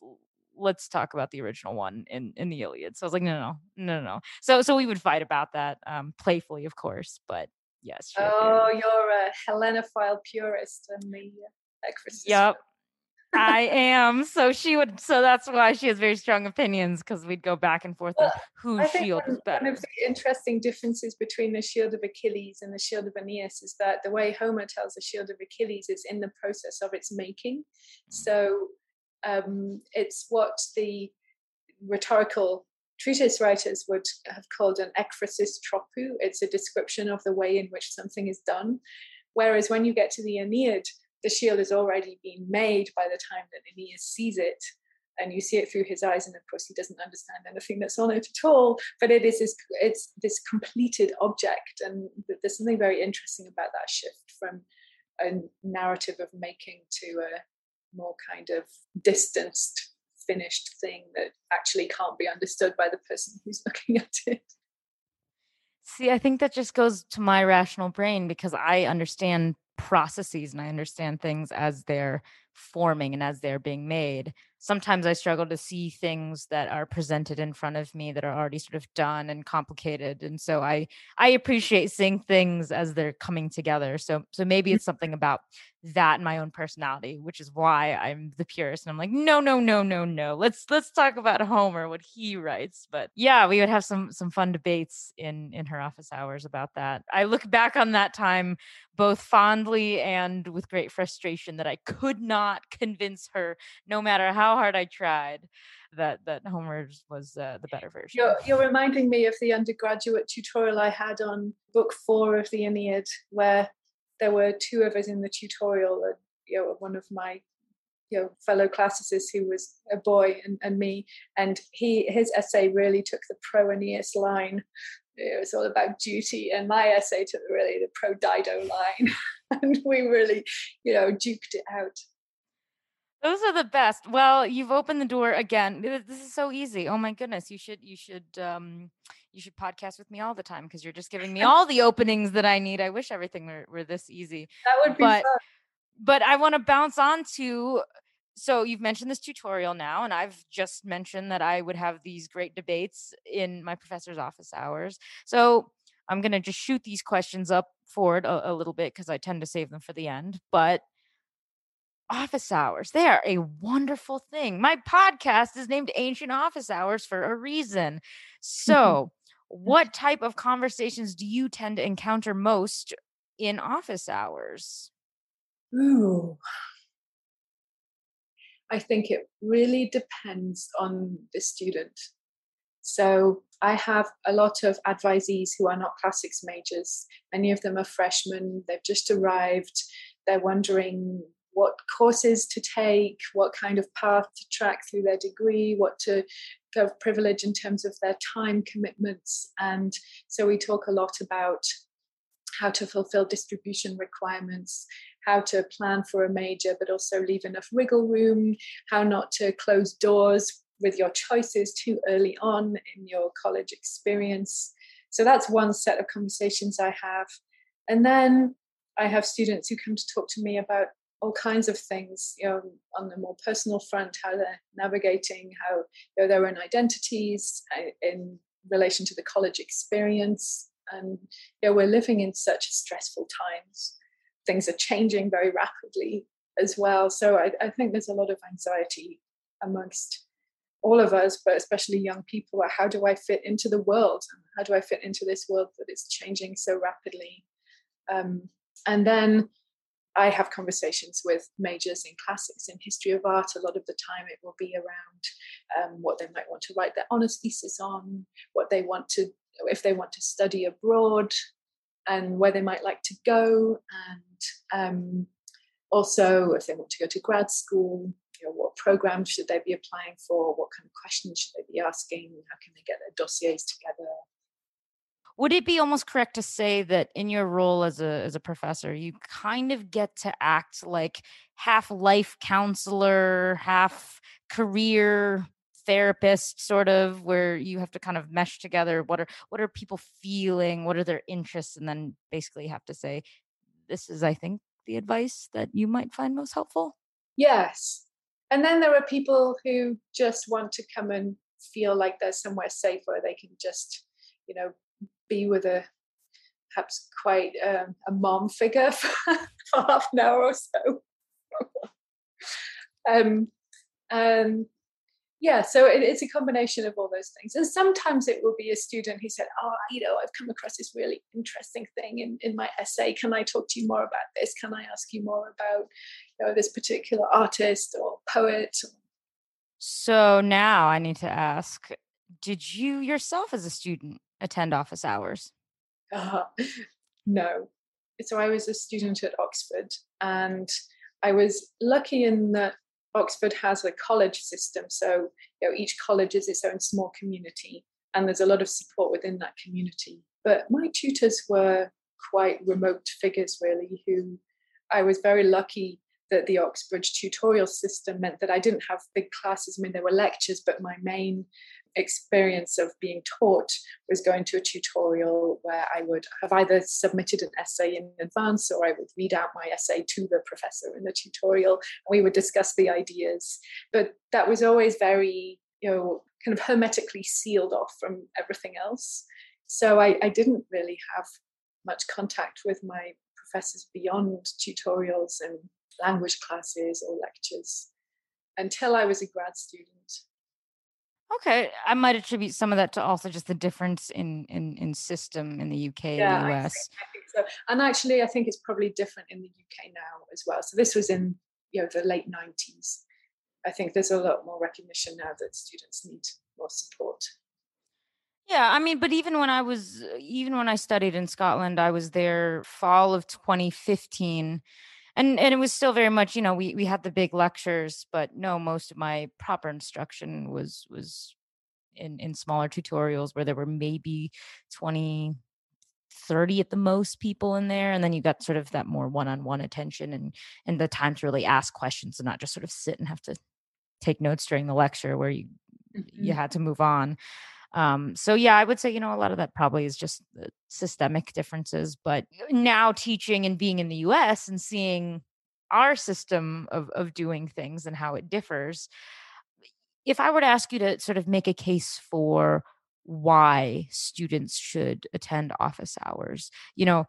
let's talk about the original one in in the Iliad. So I was like, no, no, no, no, no. So so we would fight about that, um, playfully, of course, but yes. Oh, you're a Hellenophile purist and the ekphrasis. Yep. I am. So she would. So that's why she has very strong opinions because we'd go back and forth well, on whose shield one, is better. One of the interesting differences between the shield of Achilles and the shield of Aeneas is that the way Homer tells the shield of Achilles is in the process of its making. Mm. So um, it's what the rhetorical treatise writers would have called an ekphrasis tropou. It's a description of the way in which something is done. Whereas when you get to the Aeneid, the shield has already been made by the time that Aeneas sees it. And you see it through his eyes, and of course he doesn't understand anything that's on it at all. But it is this, it's this completed object, and there's something very interesting about that shift from a narrative of making to a more kind of distanced, finished thing that actually can't be understood by the person who's looking at it. See, I think that just goes to my rational brain because I understand processes and I understand things as they're forming and as they're being made. Sometimes I struggle to see things that are presented in front of me that are already sort of done and complicated. And so I I appreciate seeing things as they're coming together. So so maybe mm. it's something about that in my own personality, which is why I'm the purist. And I'm like, no, no, no, no, no. Let's let's talk about Homer, what he writes. But yeah, we would have some some fun debates in in her office hours about that. I look back on that time both fondly and with great frustration that I could not convince her, no matter how hard I tried, that that Homer's was uh, the better version. You're, you're reminding me of the undergraduate tutorial I had on book four of the Aeneid, where there were two of us in the tutorial. And, you know, one of my you know fellow classicists who was a boy and, and me, and he his essay really took the pro Aeneas line. It was all about duty, and my essay took really the pro Dido line, and we really, you know, duked it out. Those are the best. Well, you've opened the door again. This is so easy. Oh my goodness, you should you should um you should podcast with me all the time because you're just giving me all the openings that I need. I wish everything were, were this easy. That would be but, fun. But I want to bounce on to so you've mentioned this tutorial now, and I've just mentioned that I would have these great debates in my professor's office hours. So I'm gonna just shoot these questions up forward a, a little bit because I tend to save them for the end. But office hours. They are a wonderful thing. My podcast is named Ancient Office Hours for a reason. Mm-hmm. So, what type of conversations do you tend to encounter most in office hours? Ooh. I think it really depends on the student. So, I have a lot of advisees who are not classics majors. Many of them are freshmen, they've just arrived, they're wondering what courses to take, what kind of path to track through their degree, what to have privilege in terms of their time commitments. And so we talk a lot about how to fulfill distribution requirements, how to plan for a major, but also leave enough wiggle room, how not to close doors with your choices too early on in your college experience. So that's one set of conversations I have. And then I have students who come to talk to me about all kinds of things, you know, on the more personal front, how they're navigating, how you know, their own identities uh, in relation to the college experience. And you know, we're living in such stressful times. Things are changing very rapidly as well. So I, I think there's a lot of anxiety amongst all of us, but especially young people, how do I fit into the world? How do I fit into this world that is changing so rapidly? Um, and then I have conversations with majors in classics in history of art. A lot of the time, it will be around um, what they might want to write their honours thesis on, what they want to, if they want to study abroad, and where they might like to go, and um, also if they want to go to grad school. You know, what programs should they be applying for? What kind of questions should they be asking? How can they get their dossiers together? Would it be almost correct to say that in your role as a as a professor you kind of get to act like half life counselor half career therapist sort of where you have to kind of mesh together? What are what are people feeling? What are their interests? And then basically have to say this is i think the advice that you might find most helpful. Yes. And then there are people who just want to come and feel like they're somewhere safe where they can just you know be with a perhaps quite um, a mom figure for, half an hour or so. um, and yeah, so it, it's a combination of all those things. And sometimes it will be a student who said, Oh, you know, I've come across this really interesting thing in, in my essay. Can I talk to you more about this? Can I ask you more about you know, this particular artist or poet? So now I need to ask Did you yourself as a student attend office hours? Uh, no. So I was a student at Oxford and I was lucky in that Oxford has a college system. So you know, each college is its own small community and there's a lot of support within that community. But my tutors were quite remote figures, really, who I was very lucky that the Oxbridge tutorial system meant that I didn't have big classes. I mean, there were lectures, but my main experience of being taught was going to a tutorial where I would have either submitted an essay in advance or I would read out my essay to the professor in the tutorial. And we would discuss the ideas. But that was always very, you know, kind of hermetically sealed off from everything else. So I, I didn't really have much contact with my professors beyond tutorials and language classes or lectures until I was a grad student. Okay, I might attribute some of that to also just the difference in in, in system in the UK yeah, and the US. I think, I think so. And actually, I think it's probably different in the UK now as well. So this was in you know the late nineties. I think there's a lot more recognition now that students need more support. Yeah, I mean, but even when I was even when I studied in Scotland, I was there fall of 2015 and and it was still very much you know we we had the big lectures but no most of my proper instruction was was in in smaller tutorials where there were maybe 20 30 at the most people in there and then you got sort of that more one-on-one attention and and the time to really ask questions and not just sort of sit and have to take notes during the lecture where you mm-hmm. you had to move on um, so yeah, I would say, you know, a lot of that probably is just systemic differences. But now teaching and being in the US and seeing our system of of doing things and how it differs. If I were to ask you to sort of make a case for why students should attend office hours, you know,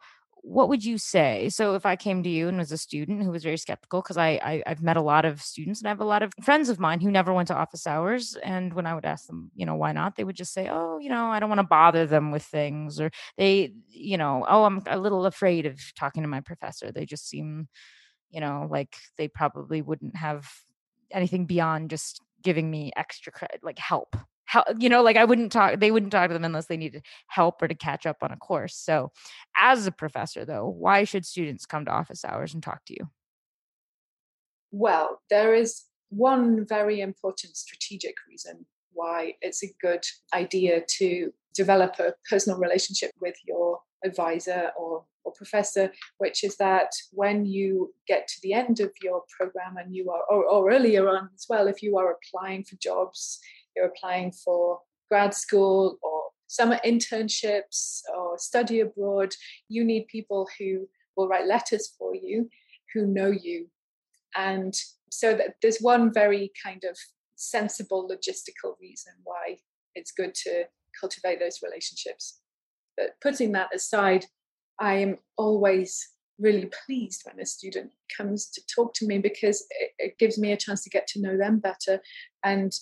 what would you say? So if I came to you and was a student who was very skeptical, because I, I have met a lot of students and I have a lot of friends of mine who never went to office hours, and when I would ask them, you know, why not, they would just say, oh, you know, I don't want to bother them with things, or they, you know, oh, I'm a little afraid of talking to my professor. They just seem, you know, like they probably wouldn't have anything beyond just giving me extra credit, like help how you know like i wouldn't talk they wouldn't talk to them unless they needed help or to catch up on a course. So as a professor though why should students come to office hours and talk to you? Well there is one very important strategic reason why it's a good idea to develop a personal relationship with your advisor or, or professor, which is that when you get to the end of your program and you are, or, or earlier on as well, if you are applying for jobs you're applying for grad school or summer internships or study abroad, you need people who will write letters for you, who know you. And so that there's one very kind of sensible logistical reason why it's good to cultivate those relationships. But putting that aside, I am always really pleased when a student comes to talk to me because it, it, gives me a chance to get to know them better and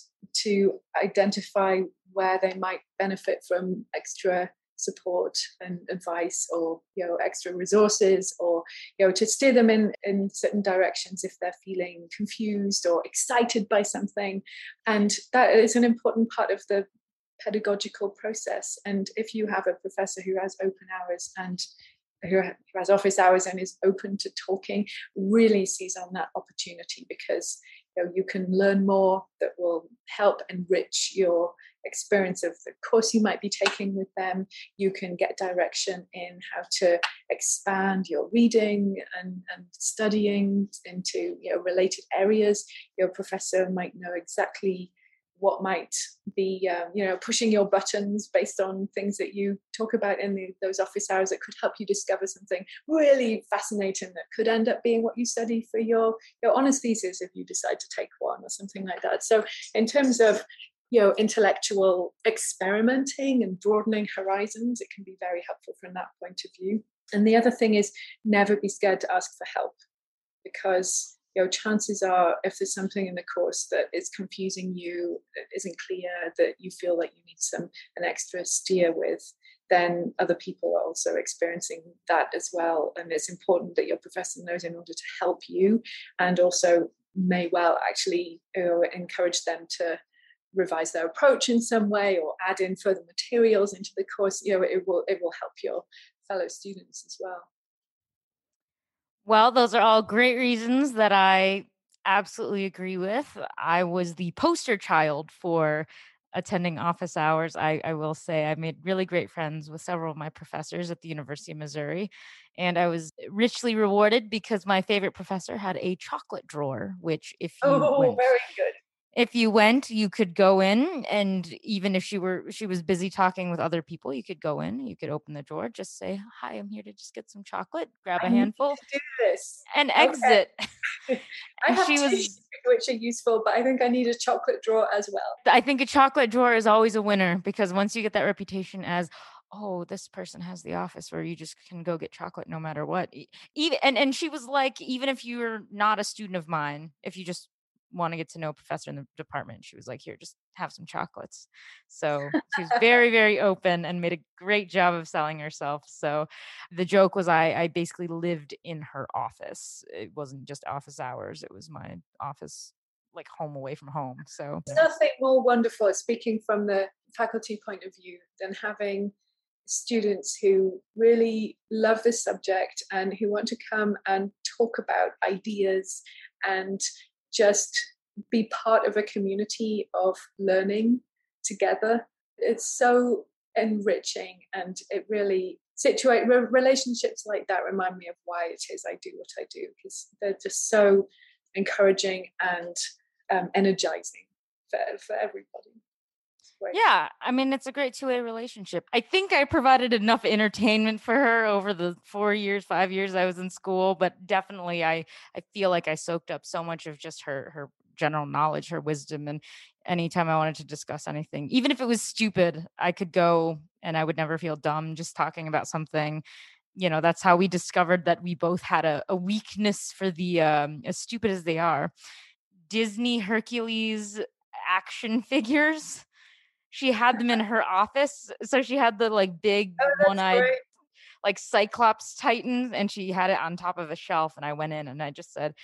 to identify where they might benefit from extra support and advice or you know extra resources or you know to steer them in in certain directions if they're feeling confused or excited by something. And that is an important part of the pedagogical process. And if you have a professor who has open hours and who has office hours and is open to talking really sees on that opportunity because you know you can learn more that will help enrich your experience of the course you might be taking with them. You can get direction in how to expand your reading and, and studying into you know related areas. Your professor might know exactly what might be um, you know pushing your buttons based on things that you talk about in the, those office hours that could help you discover something really fascinating that could end up being what you study for your your honors thesis if you decide to take one or something like that. So in terms of you know intellectual experimenting and broadening horizons it can be very helpful from that point of view. And the other thing is never be scared to ask for help because you know chances are if there's something in the course that is confusing you that isn't clear that you feel like you need some an extra steer with then other people are also experiencing that as well. And it's important that your professor knows in order to help you and also may well actually know, encourage them to revise their approach in some way or add in further materials into the course. You know it will it will help your fellow students as well well, those are all great reasons that I absolutely agree with. I was the poster child for attending office hours. I, I will say I made really great friends with several of my professors at the University of Missouri. And I was richly rewarded because my favorite professor had a chocolate drawer, which if you oh, went, very good if you went you could go in and even if she were she was busy talking with other people you could go in you could open the door just say hi i'm here to just get some chocolate grab a I handful do this. and exit. Okay. i have she was which are useful but i think i need a chocolate drawer as well. I think a chocolate drawer is always a winner because once you get that reputation as oh this person has the office where you just can go get chocolate no matter what even and, and she was like even if you're not a student of mine if you just want to get to know a professor in the department. She was like, here, just have some chocolates. So she was very, very open and made a great job of selling herself. So the joke was I, I basically lived in her office. It wasn't just office hours, it was my office like home away from home. So nothing more wonderful, speaking from the faculty point of view, than having students who really love this subject and who want to come and talk about ideas and just be part of a community of learning together. It's so enriching and it really situate relationships like that remind me of why it is I do what I do because they're just so encouraging and um, energizing for, for everybody. Yeah, I mean it's a great two-way relationship. I think I provided enough entertainment for her over the 4 years, 5 years I was in school, but definitely I I feel like I soaked up so much of just her her general knowledge, her wisdom and anytime I wanted to discuss anything, even if it was stupid, I could go and I would never feel dumb just talking about something. You know that's how we discovered that we both had a, a weakness for the um as stupid as they are. Disney hercules action figures she had them in her office. So she had the like big oh, one eyed like Cyclops Titan and she had it on top of a shelf. And I went in and I just said,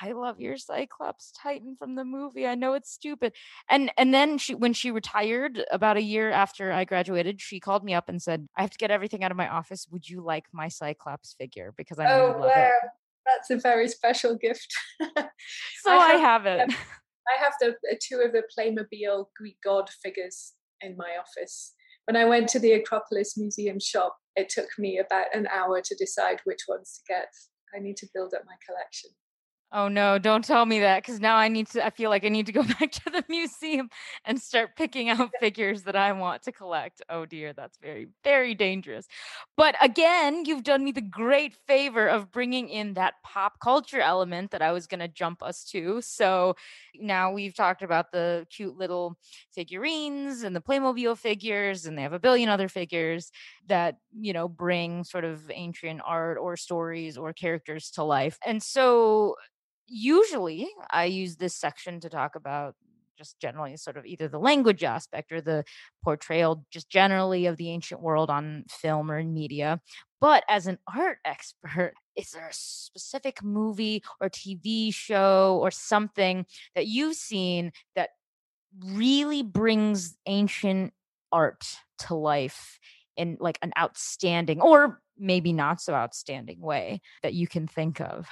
I love your Cyclops Titan from the movie. I know it's stupid. And and then she when she retired about a year after I graduated, she called me up and said, I have to get everything out of my office. Would you like my Cyclops figure? Because I know oh, you love wow. it. That's a very special gift. so I have, I have it. I have the two of the Playmobil Greek god figures in my office. When I went to the Acropolis Museum shop, it took me about an hour to decide which ones to get. I need to build up my collection. Oh no, don't tell me that because now I need to I feel like I need to go back to the museum and start picking out figures that I want to collect. Oh dear, that's very very dangerous. But again, you've done me the great favor of bringing in that pop culture element that I was going to jump us to. So now we've talked about the cute little figurines and the Playmobil figures and they have a billion other figures that, you know, bring sort of ancient art or stories or characters to life. And so usually I use this section to talk about just generally sort of either the language aspect or the portrayal just generally of the ancient world on film or in media. But as an art expert, is there a specific movie or TV show or something that you've seen that really brings ancient art to life in like an outstanding or maybe not so outstanding way that you can think of?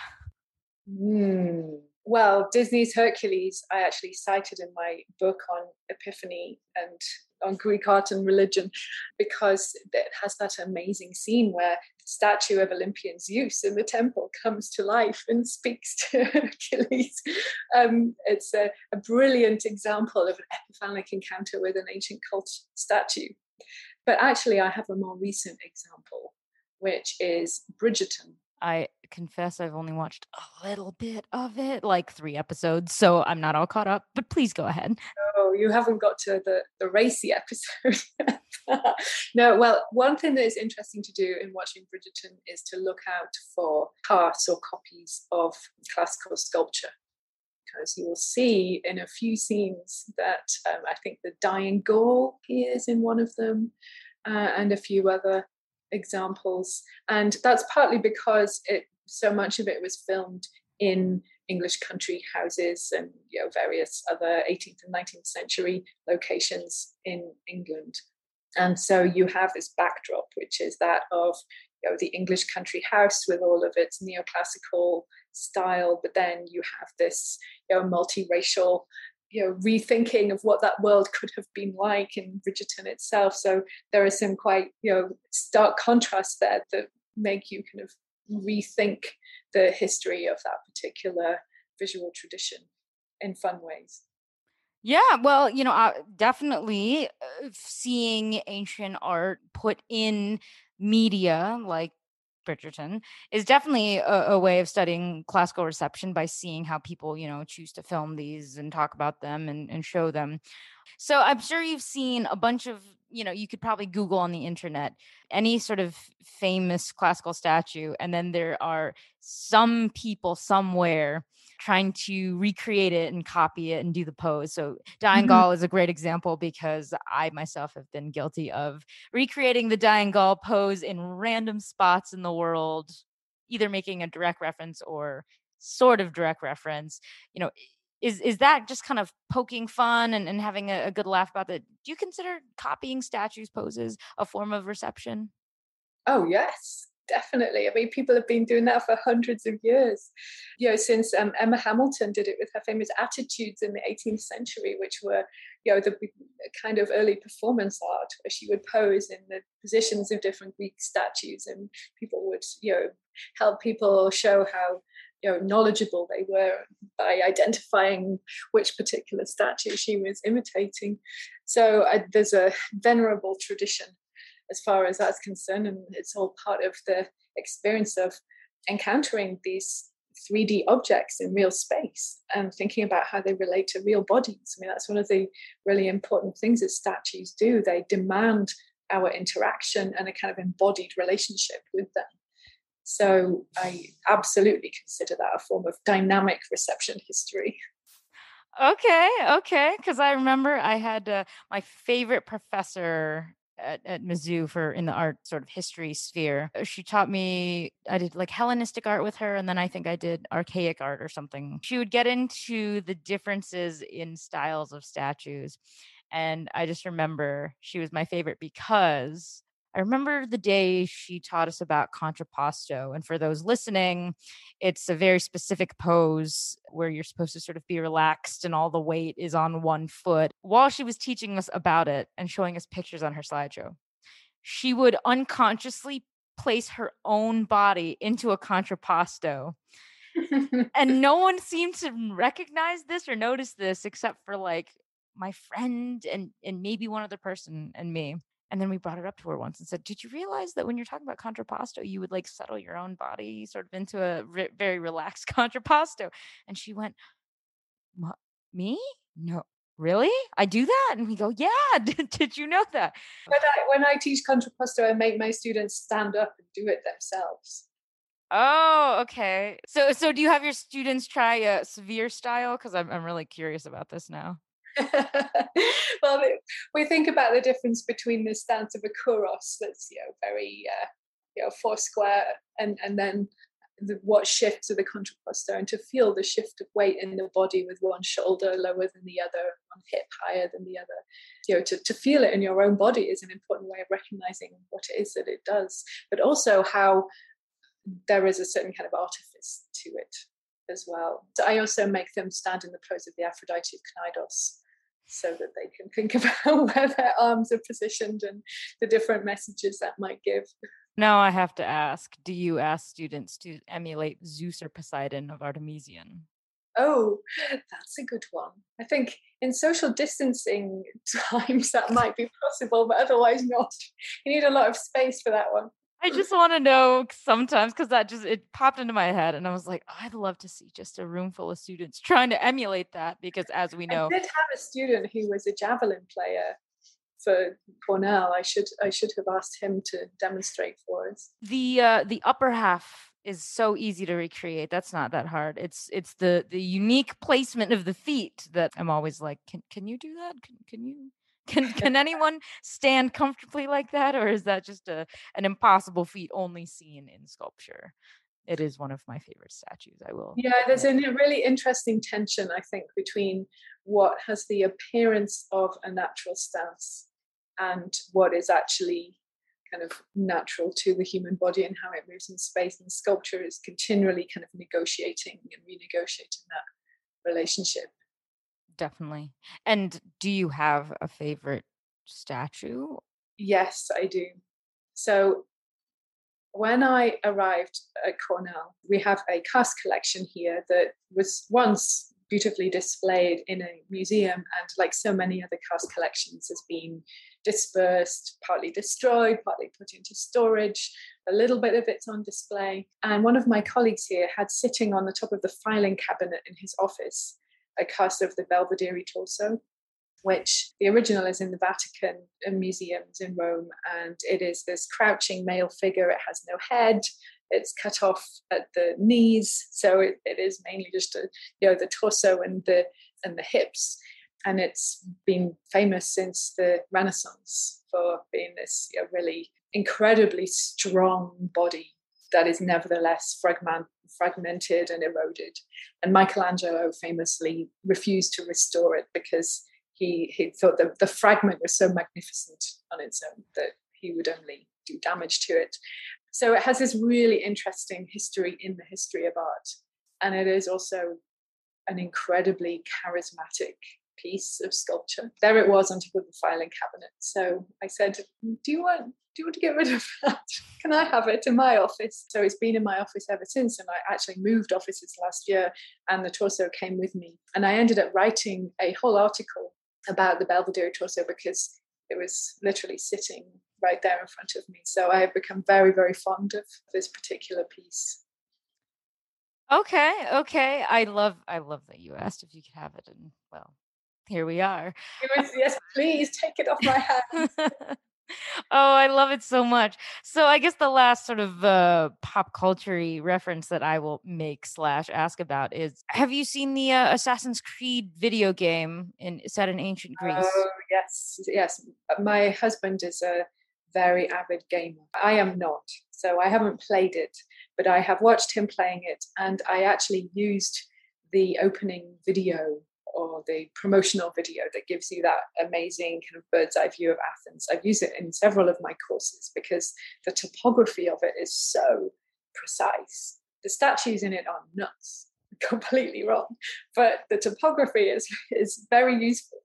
Mm. Well, Disney's Hercules, I actually cited in my book on Epiphany and on Greek art and religion because it has that amazing scene where the statue of Olympian Zeus in the temple comes to life and speaks to Hercules. Um, it's a, a brilliant example of an epiphanic encounter with an ancient cult statue. But actually, I have a more recent example, which is Bridgerton. I confess I've only watched a little bit of it, like three episodes, so I'm not all caught up, but please go ahead. Oh, you haven't got to the, the racy episode. no, well, one thing that is interesting to do in watching Bridgerton is to look out for parts or copies of classical sculpture. Because you will see in a few scenes that um, I think the dying Gaul appears in one of them, uh, and a few other examples. And that's partly because it so much of it was filmed in English country houses and you know various other 18th and 19th century locations in England. And so you have this backdrop, which is that of you know the English country house with all of its neoclassical style, but then you have this you know multiracial you know rethinking of what that world could have been like in Bridgerton itself. So there are some quite you know stark contrasts there that make you kind of rethink the history of that particular visual tradition in fun ways. Yeah, well, you know, uh, definitely seeing ancient art put in media like Bridgerton is definitely a, a, way of studying classical reception by seeing how people, you know, choose to film these and talk about them and, and show them. So I'm sure you've seen a bunch of, you know, you could probably Google on the internet any sort of famous classical statue, and then there are some people somewhere trying to recreate it and copy it and do the pose. So Dying mm-hmm. Gaul is a great example because I myself have been guilty of recreating the Dying Gaul pose in random spots in the world, either making a direct reference or sort of direct reference. You know, is is that just kind of poking fun and, and having a, a good laugh about that? Do you consider copying statues poses a form of reception? Oh yes, definitely. I mean, people have been doing that for hundreds of years. You know, since um, Emma Hamilton did it with her famous attitudes in the 18th century, which were, you know, the kind of early performance art where she would pose in the positions of different Greek statues, and people would, you know, help people show how you know knowledgeable they were by identifying which particular statue she was imitating so uh, there's a venerable tradition as far as that's concerned. And it's all part of the experience of encountering these 3D objects in real space and thinking about how they relate to real bodies. I mean, that's one of the really important things that statues do. They demand our interaction and a kind of embodied relationship with them. So I absolutely consider that a form of dynamic reception history. Okay, okay. Because I remember I had uh, my favorite professor at, at Mizzou for in the art sort of history sphere. Uh, she taught me I did like Hellenistic art with her, and then I think I did archaic art or something. She would get into the differences in styles of statues. And I just remember she was my favorite because I remember the day she taught us about contrapposto. And for those listening, it's a very specific pose where you're supposed to sort of be relaxed and all the weight is on one foot. While she was teaching us about it and showing us pictures on her slideshow, she would unconsciously place her own body into a contrapposto. and no one seemed to recognize this or notice this except for like my friend and and maybe one other person and me. And then we brought it up to her once and said, Did you realize that when you're talking about contrapposto, you would like settle your own body sort of into a re- very relaxed contrapposto? And she went, Me? No. Really? I do that? And we go, Yeah. Did, did you know that? When I, when I teach contrapposto, I make my students stand up and do it themselves. Oh, okay. So, so do you have your students try a severe style? Because I'm, I'm really curious about this now. well, we think about the difference between the stance of a kouros that's you know very uh, you know four square, and and then the, what shifts of the contrapposto, and to feel the shift of weight in the body with one shoulder lower than the other, one hip higher than the other. You know, to, to feel it in your own body is an important way of recognizing what it is that it does, but also how there is a certain kind of artifice to it as well. So I also make them stand in the pose of the Aphrodite of Knidos so that they can think about where their arms are positioned and the different messages that might give. Now I have to ask do you ask students to emulate Zeus or Poseidon of Artemision? Oh, that's a good one. I think in social distancing times that might be possible, but otherwise not. You need a lot of space for that one. I just want to know sometimes because that just it popped into my head, and I was like, I'd love to see just a room full of students trying to emulate that because, as we know, I did have a student who was a javelin player for Cornell. I should I should have asked him to demonstrate for us. The uh, the upper half is so easy to recreate. That's not that hard. It's it's the the unique placement of the feet that I'm always like, can can you do that? Can can you can can anyone stand comfortably like that, or is that just a an impossible feat only seen in sculpture? It is one of my favorite statues. I will. Yeah, there's a really interesting tension, I think, between what has the appearance of a natural stance and what is actually kind of natural to the human body and how it moves in space. And sculpture is continually kind of negotiating and renegotiating that relationship definitely. And do you have a favorite statue? Yes, I do. So when I arrived at Cornell, we have a cast collection here that was once beautifully displayed in a museum and like so many other cast collections has been dispersed partly destroyed partly put into storage a little bit of it's on display and one of my colleagues here had sitting on the top of the filing cabinet in his office a cast of the Belvedere torso, which the original is in the Vatican museums in Rome, and it is this crouching male figure. It has no head. It's cut off at the knees, so it, it is mainly just a, you know the torso and the and the hips, and it's been famous since the Renaissance for being this you know, really incredibly strong body that is nevertheless fragment, fragmented and eroded. And Michelangelo famously refused to restore it because he, he thought that the fragment was so magnificent on its own that he would only do damage to it. So it has this really interesting history in the history of art. And it is also an incredibly charismatic piece of sculpture. There it was on top of the filing cabinet. So I said, Do you want do you want to get rid of that? Can I have it in my office? So it's been in my office ever since. And I actually moved offices last year and the torso came with me. And I ended up writing a whole article about the Belvedere torso because it was literally sitting right there in front of me. So I have become very, very fond of this particular piece. Okay, okay. I love I love that you asked if you could have it and well, here we are. Was, yes, please take it off my hands. oh, I love it so much. So I guess the last sort of uh, pop culture reference that I will make slash ask about is: Have you seen the uh, Assassin's Creed video game in set in ancient Greece? Oh yes, yes. My husband is a very avid gamer. I am not, so I haven't played it, but I have watched him playing it, and I actually used the opening video or the promotional video that gives you that amazing kind of bird's eye view of Athens. I've used it in several of my courses because the topography of it is so precise. The statues in it are nuts, completely wrong, but the topography is is very useful.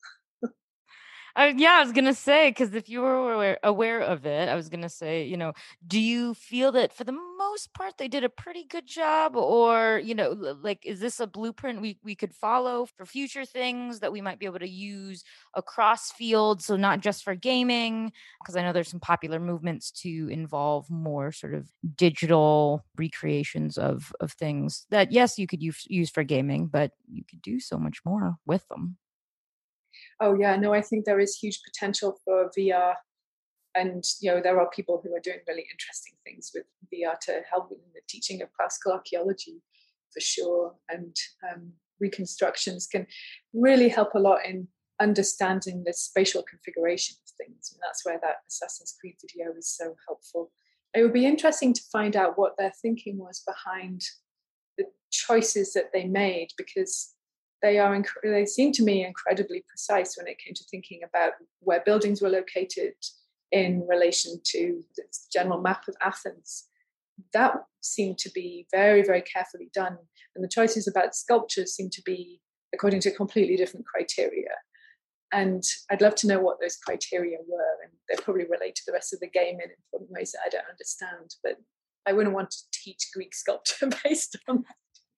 Uh, yeah, I was gonna say because if you were aware, aware of it, I was gonna say, you know, do you feel that for the most part they did a pretty good job, or you know, like is this a blueprint we we could follow for future things that we might be able to use across fields, so not just for gaming? Because I know there's some popular movements to involve more sort of digital recreations of of things that yes, you could use use for gaming, but you could do so much more with them oh yeah, no, I think there is huge potential for VR. And you know, there are people who are doing really interesting things with VR to help in the teaching of classical archaeology for sure. And um, reconstructions can really help a lot in understanding the spatial configuration of things. And that's where that Assassin's Creed video is so helpful. It would be interesting to find out what their thinking was behind the choices that they made because they are they seem to me incredibly precise when it came to thinking about where buildings were located in mm. relation to the general map of Athens. That seemed to be very, very carefully done. And the choices about sculptures seem to be according to completely different criteria. And I'd love to know what those criteria were. And they probably relate to the rest of the game in important ways that I don't understand. But I wouldn't want to teach Greek sculpture based on that.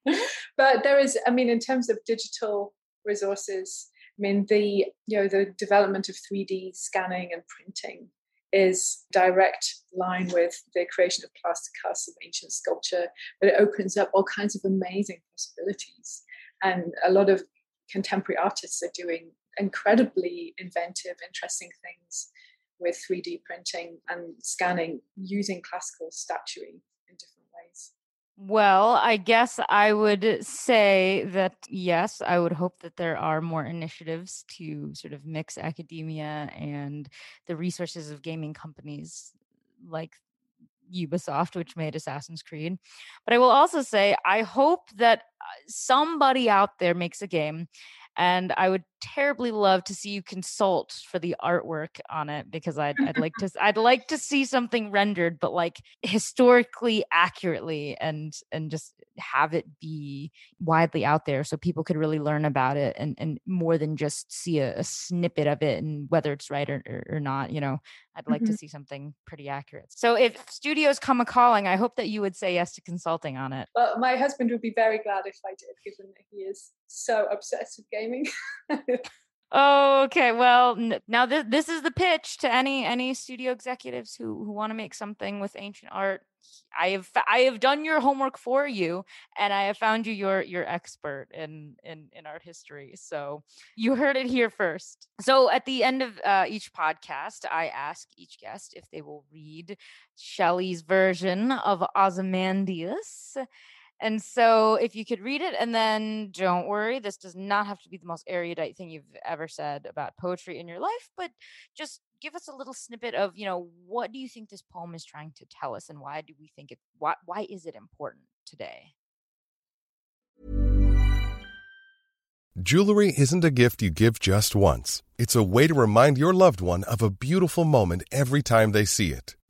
but there is, I mean, in terms of digital resources, I mean, the you know the development of 3D scanning and printing is direct line with the creation of plaster casts of ancient sculpture, but it opens up all kinds of amazing possibilities. And a lot of contemporary artists are doing incredibly inventive, interesting things with 3D printing and scanning using classical statuary in different ways. Well, I guess I would say that yes, I would hope that there are more initiatives to sort of mix academia and the resources of gaming companies like Ubisoft, which made Assassin's Creed. But I will also say, I hope that uh, somebody out there makes a game and I would terribly love to see you consult for the artwork on it because I'd, I'd like to I'd like to see something rendered, but like historically accurately and and just have it be widely out there so people could really learn about it and and more than just see a, a snippet of it and whether it's right or, or, or not. You know, I'd like mm-hmm. to see something pretty accurate. So if studios come a calling, I hope that you would say yes to consulting on it. Well, my husband would be very glad if I did, given that he is so obsessed with gaming. oh, okay. Well, n- now this this is the pitch to any any studio executives who who want to make something with ancient art. I have I have done your homework for you, and I have found you your your expert in in in art history. So you heard it here first. So at the end of uh, each podcast, I ask each guest if they will read Shelley's version of Ozymandias and so if you could read it and then don't worry, this does not have to be the most erudite thing you've ever said about poetry in your life, but just give us a little snippet of, you know, what do you think this poem is trying to tell us and why do we think it why why is it important today? Jewelry isn't a gift you give just once. It's a way to remind your loved one of a beautiful moment every time they see it.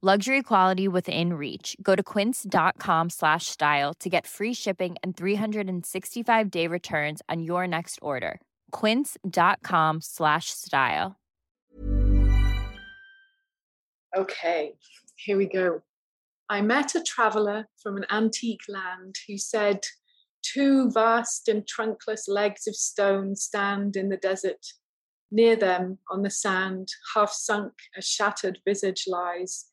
Luxury quality within reach. Go to quince.com slash style to get free shipping and 365-day returns on your next order. quince.com slash style. Okay, here we go. I met a traveler from an antique land who said, Two vast and trunkless legs of stone stand in the desert. Near them, on the sand, half sunk, a shattered visage lies,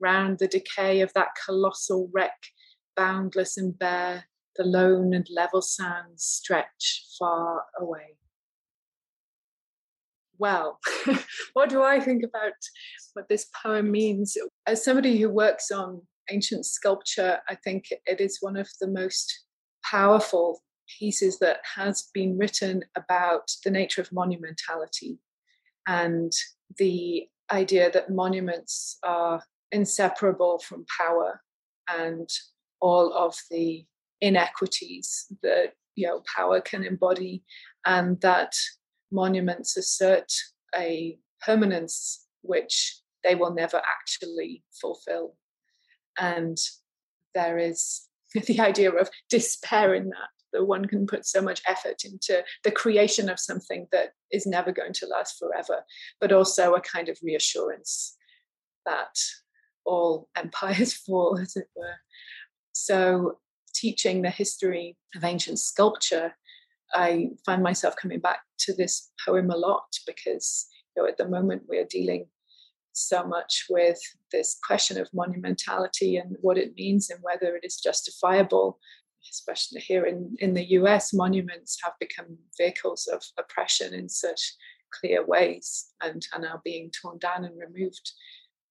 Round the decay of that colossal wreck, boundless and bare, the lone and level sands stretch far away. Well, what do I think about what this poem means? As somebody who works on ancient sculpture, I think it is one of the most powerful pieces that has been written about the nature of monumentality and the idea that monuments are inseparable from power and all of the inequities that you know power can embody and that monuments assert a permanence which they will never actually fulfill. And there is the idea of despair in that that one can put so much effort into the creation of something that is never going to last forever but also a kind of reassurance that all empires fall as it were so teaching the history of ancient sculpture, I find myself coming back to this poem a lot because you know, at the moment we're dealing so much with this question of monumentality and what it means and whether it is justifiable. Especially here in, in the US, monuments have become vehicles of oppression in such clear ways and are now being torn down and removed.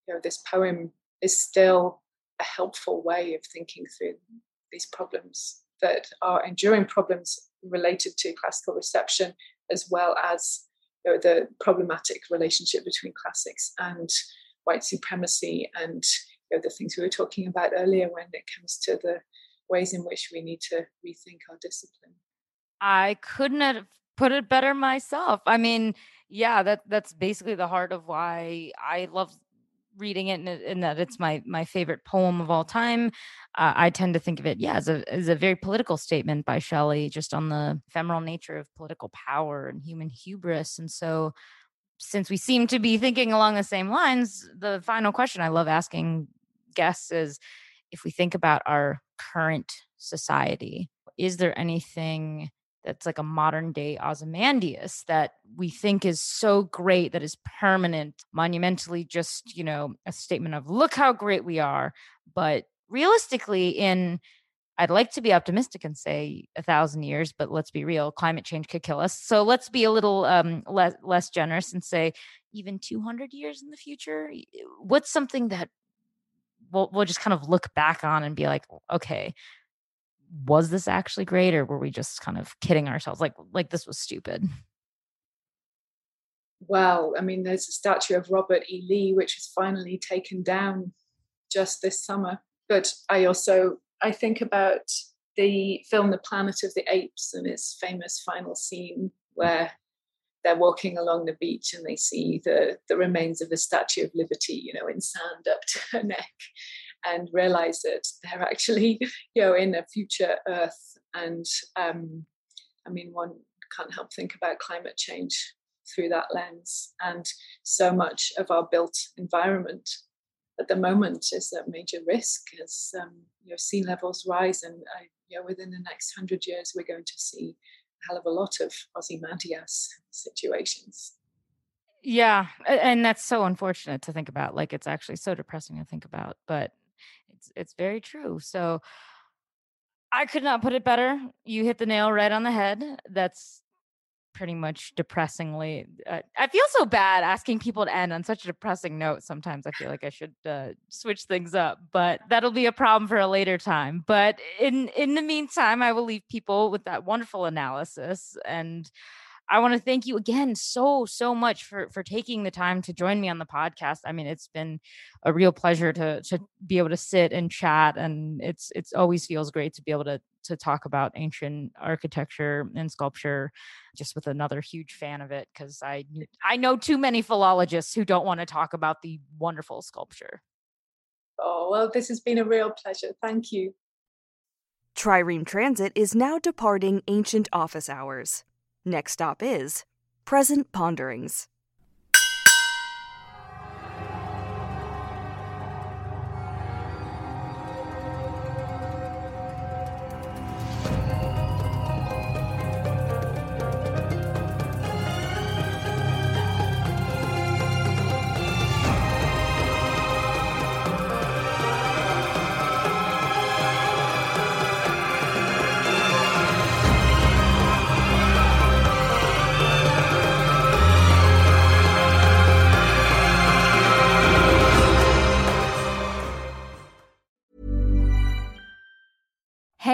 You know, this poem is still a helpful way of thinking through these problems that are enduring problems related to classical reception, as well as you know, the problematic relationship between classics and white supremacy and you know, the things we were talking about earlier when it comes to the ways in which we need to rethink our discipline. I couldn't have put it better myself. I mean, yeah, that that's basically the heart of why I love reading it and, that it's my my favorite poem of all time. Uh, I tend to think of it, yeah, as a as a very political statement by Shelley, just on the ephemeral nature of political power and human hubris. And so, since we seem to be thinking along the same lines, the final question I love asking guests is: if we think about our current society, is there anything that's like a modern day Ozymandias that we think is so great that is permanent, monumentally just, you know, a statement of look how great we are. But realistically, in I'd like to be optimistic and say a thousand years, but let's be real, climate change could kill us. So let's be a little um, less less generous and say even 200 years in the future. What's something that we'll, we'll just kind of look back on and be like, okay, was this actually great or were we just kind of kidding ourselves? Like like this was stupid. Well i mean there's a statue of robert e. Lee which was finally taken down just this summer. But i also i think about the film the planet of the apes and its famous final scene where they're walking along the beach and they see the the remains of the statue of liberty you know in sand up to her neck and realize that they're actually you know in a future earth. And um, i mean one can't help think about climate change through that lens and so much of our built environment at the moment is at major risk as um, you know sea levels rise and uh, you know within the next 100 years we're going to see a hell of a lot of ozymandias situations. Yeah and that's so unfortunate to think about. Like it's actually so depressing to think about but it's it's very true. So I could not put it better. You hit the nail right on the head. That's pretty much depressingly. Uh, I feel so bad asking people to end on such a depressing note. Sometimes I feel like I should uh, switch things up, but that'll be a problem for a later time. But in in the meantime, I will leave people with that wonderful analysis and I want to thank you again so so much for for taking the time to join me on the podcast. I mean, it's been a real pleasure to to be able to sit and chat, and it's it's always feels great to be able to to talk about ancient architecture and sculpture just with another huge fan of it because I I know too many philologists who don't want to talk about the wonderful sculpture. Oh, well, this has been a real pleasure. Thank you. Trireme Transit is now departing ancient office hours. Next stop is Present Ponderings.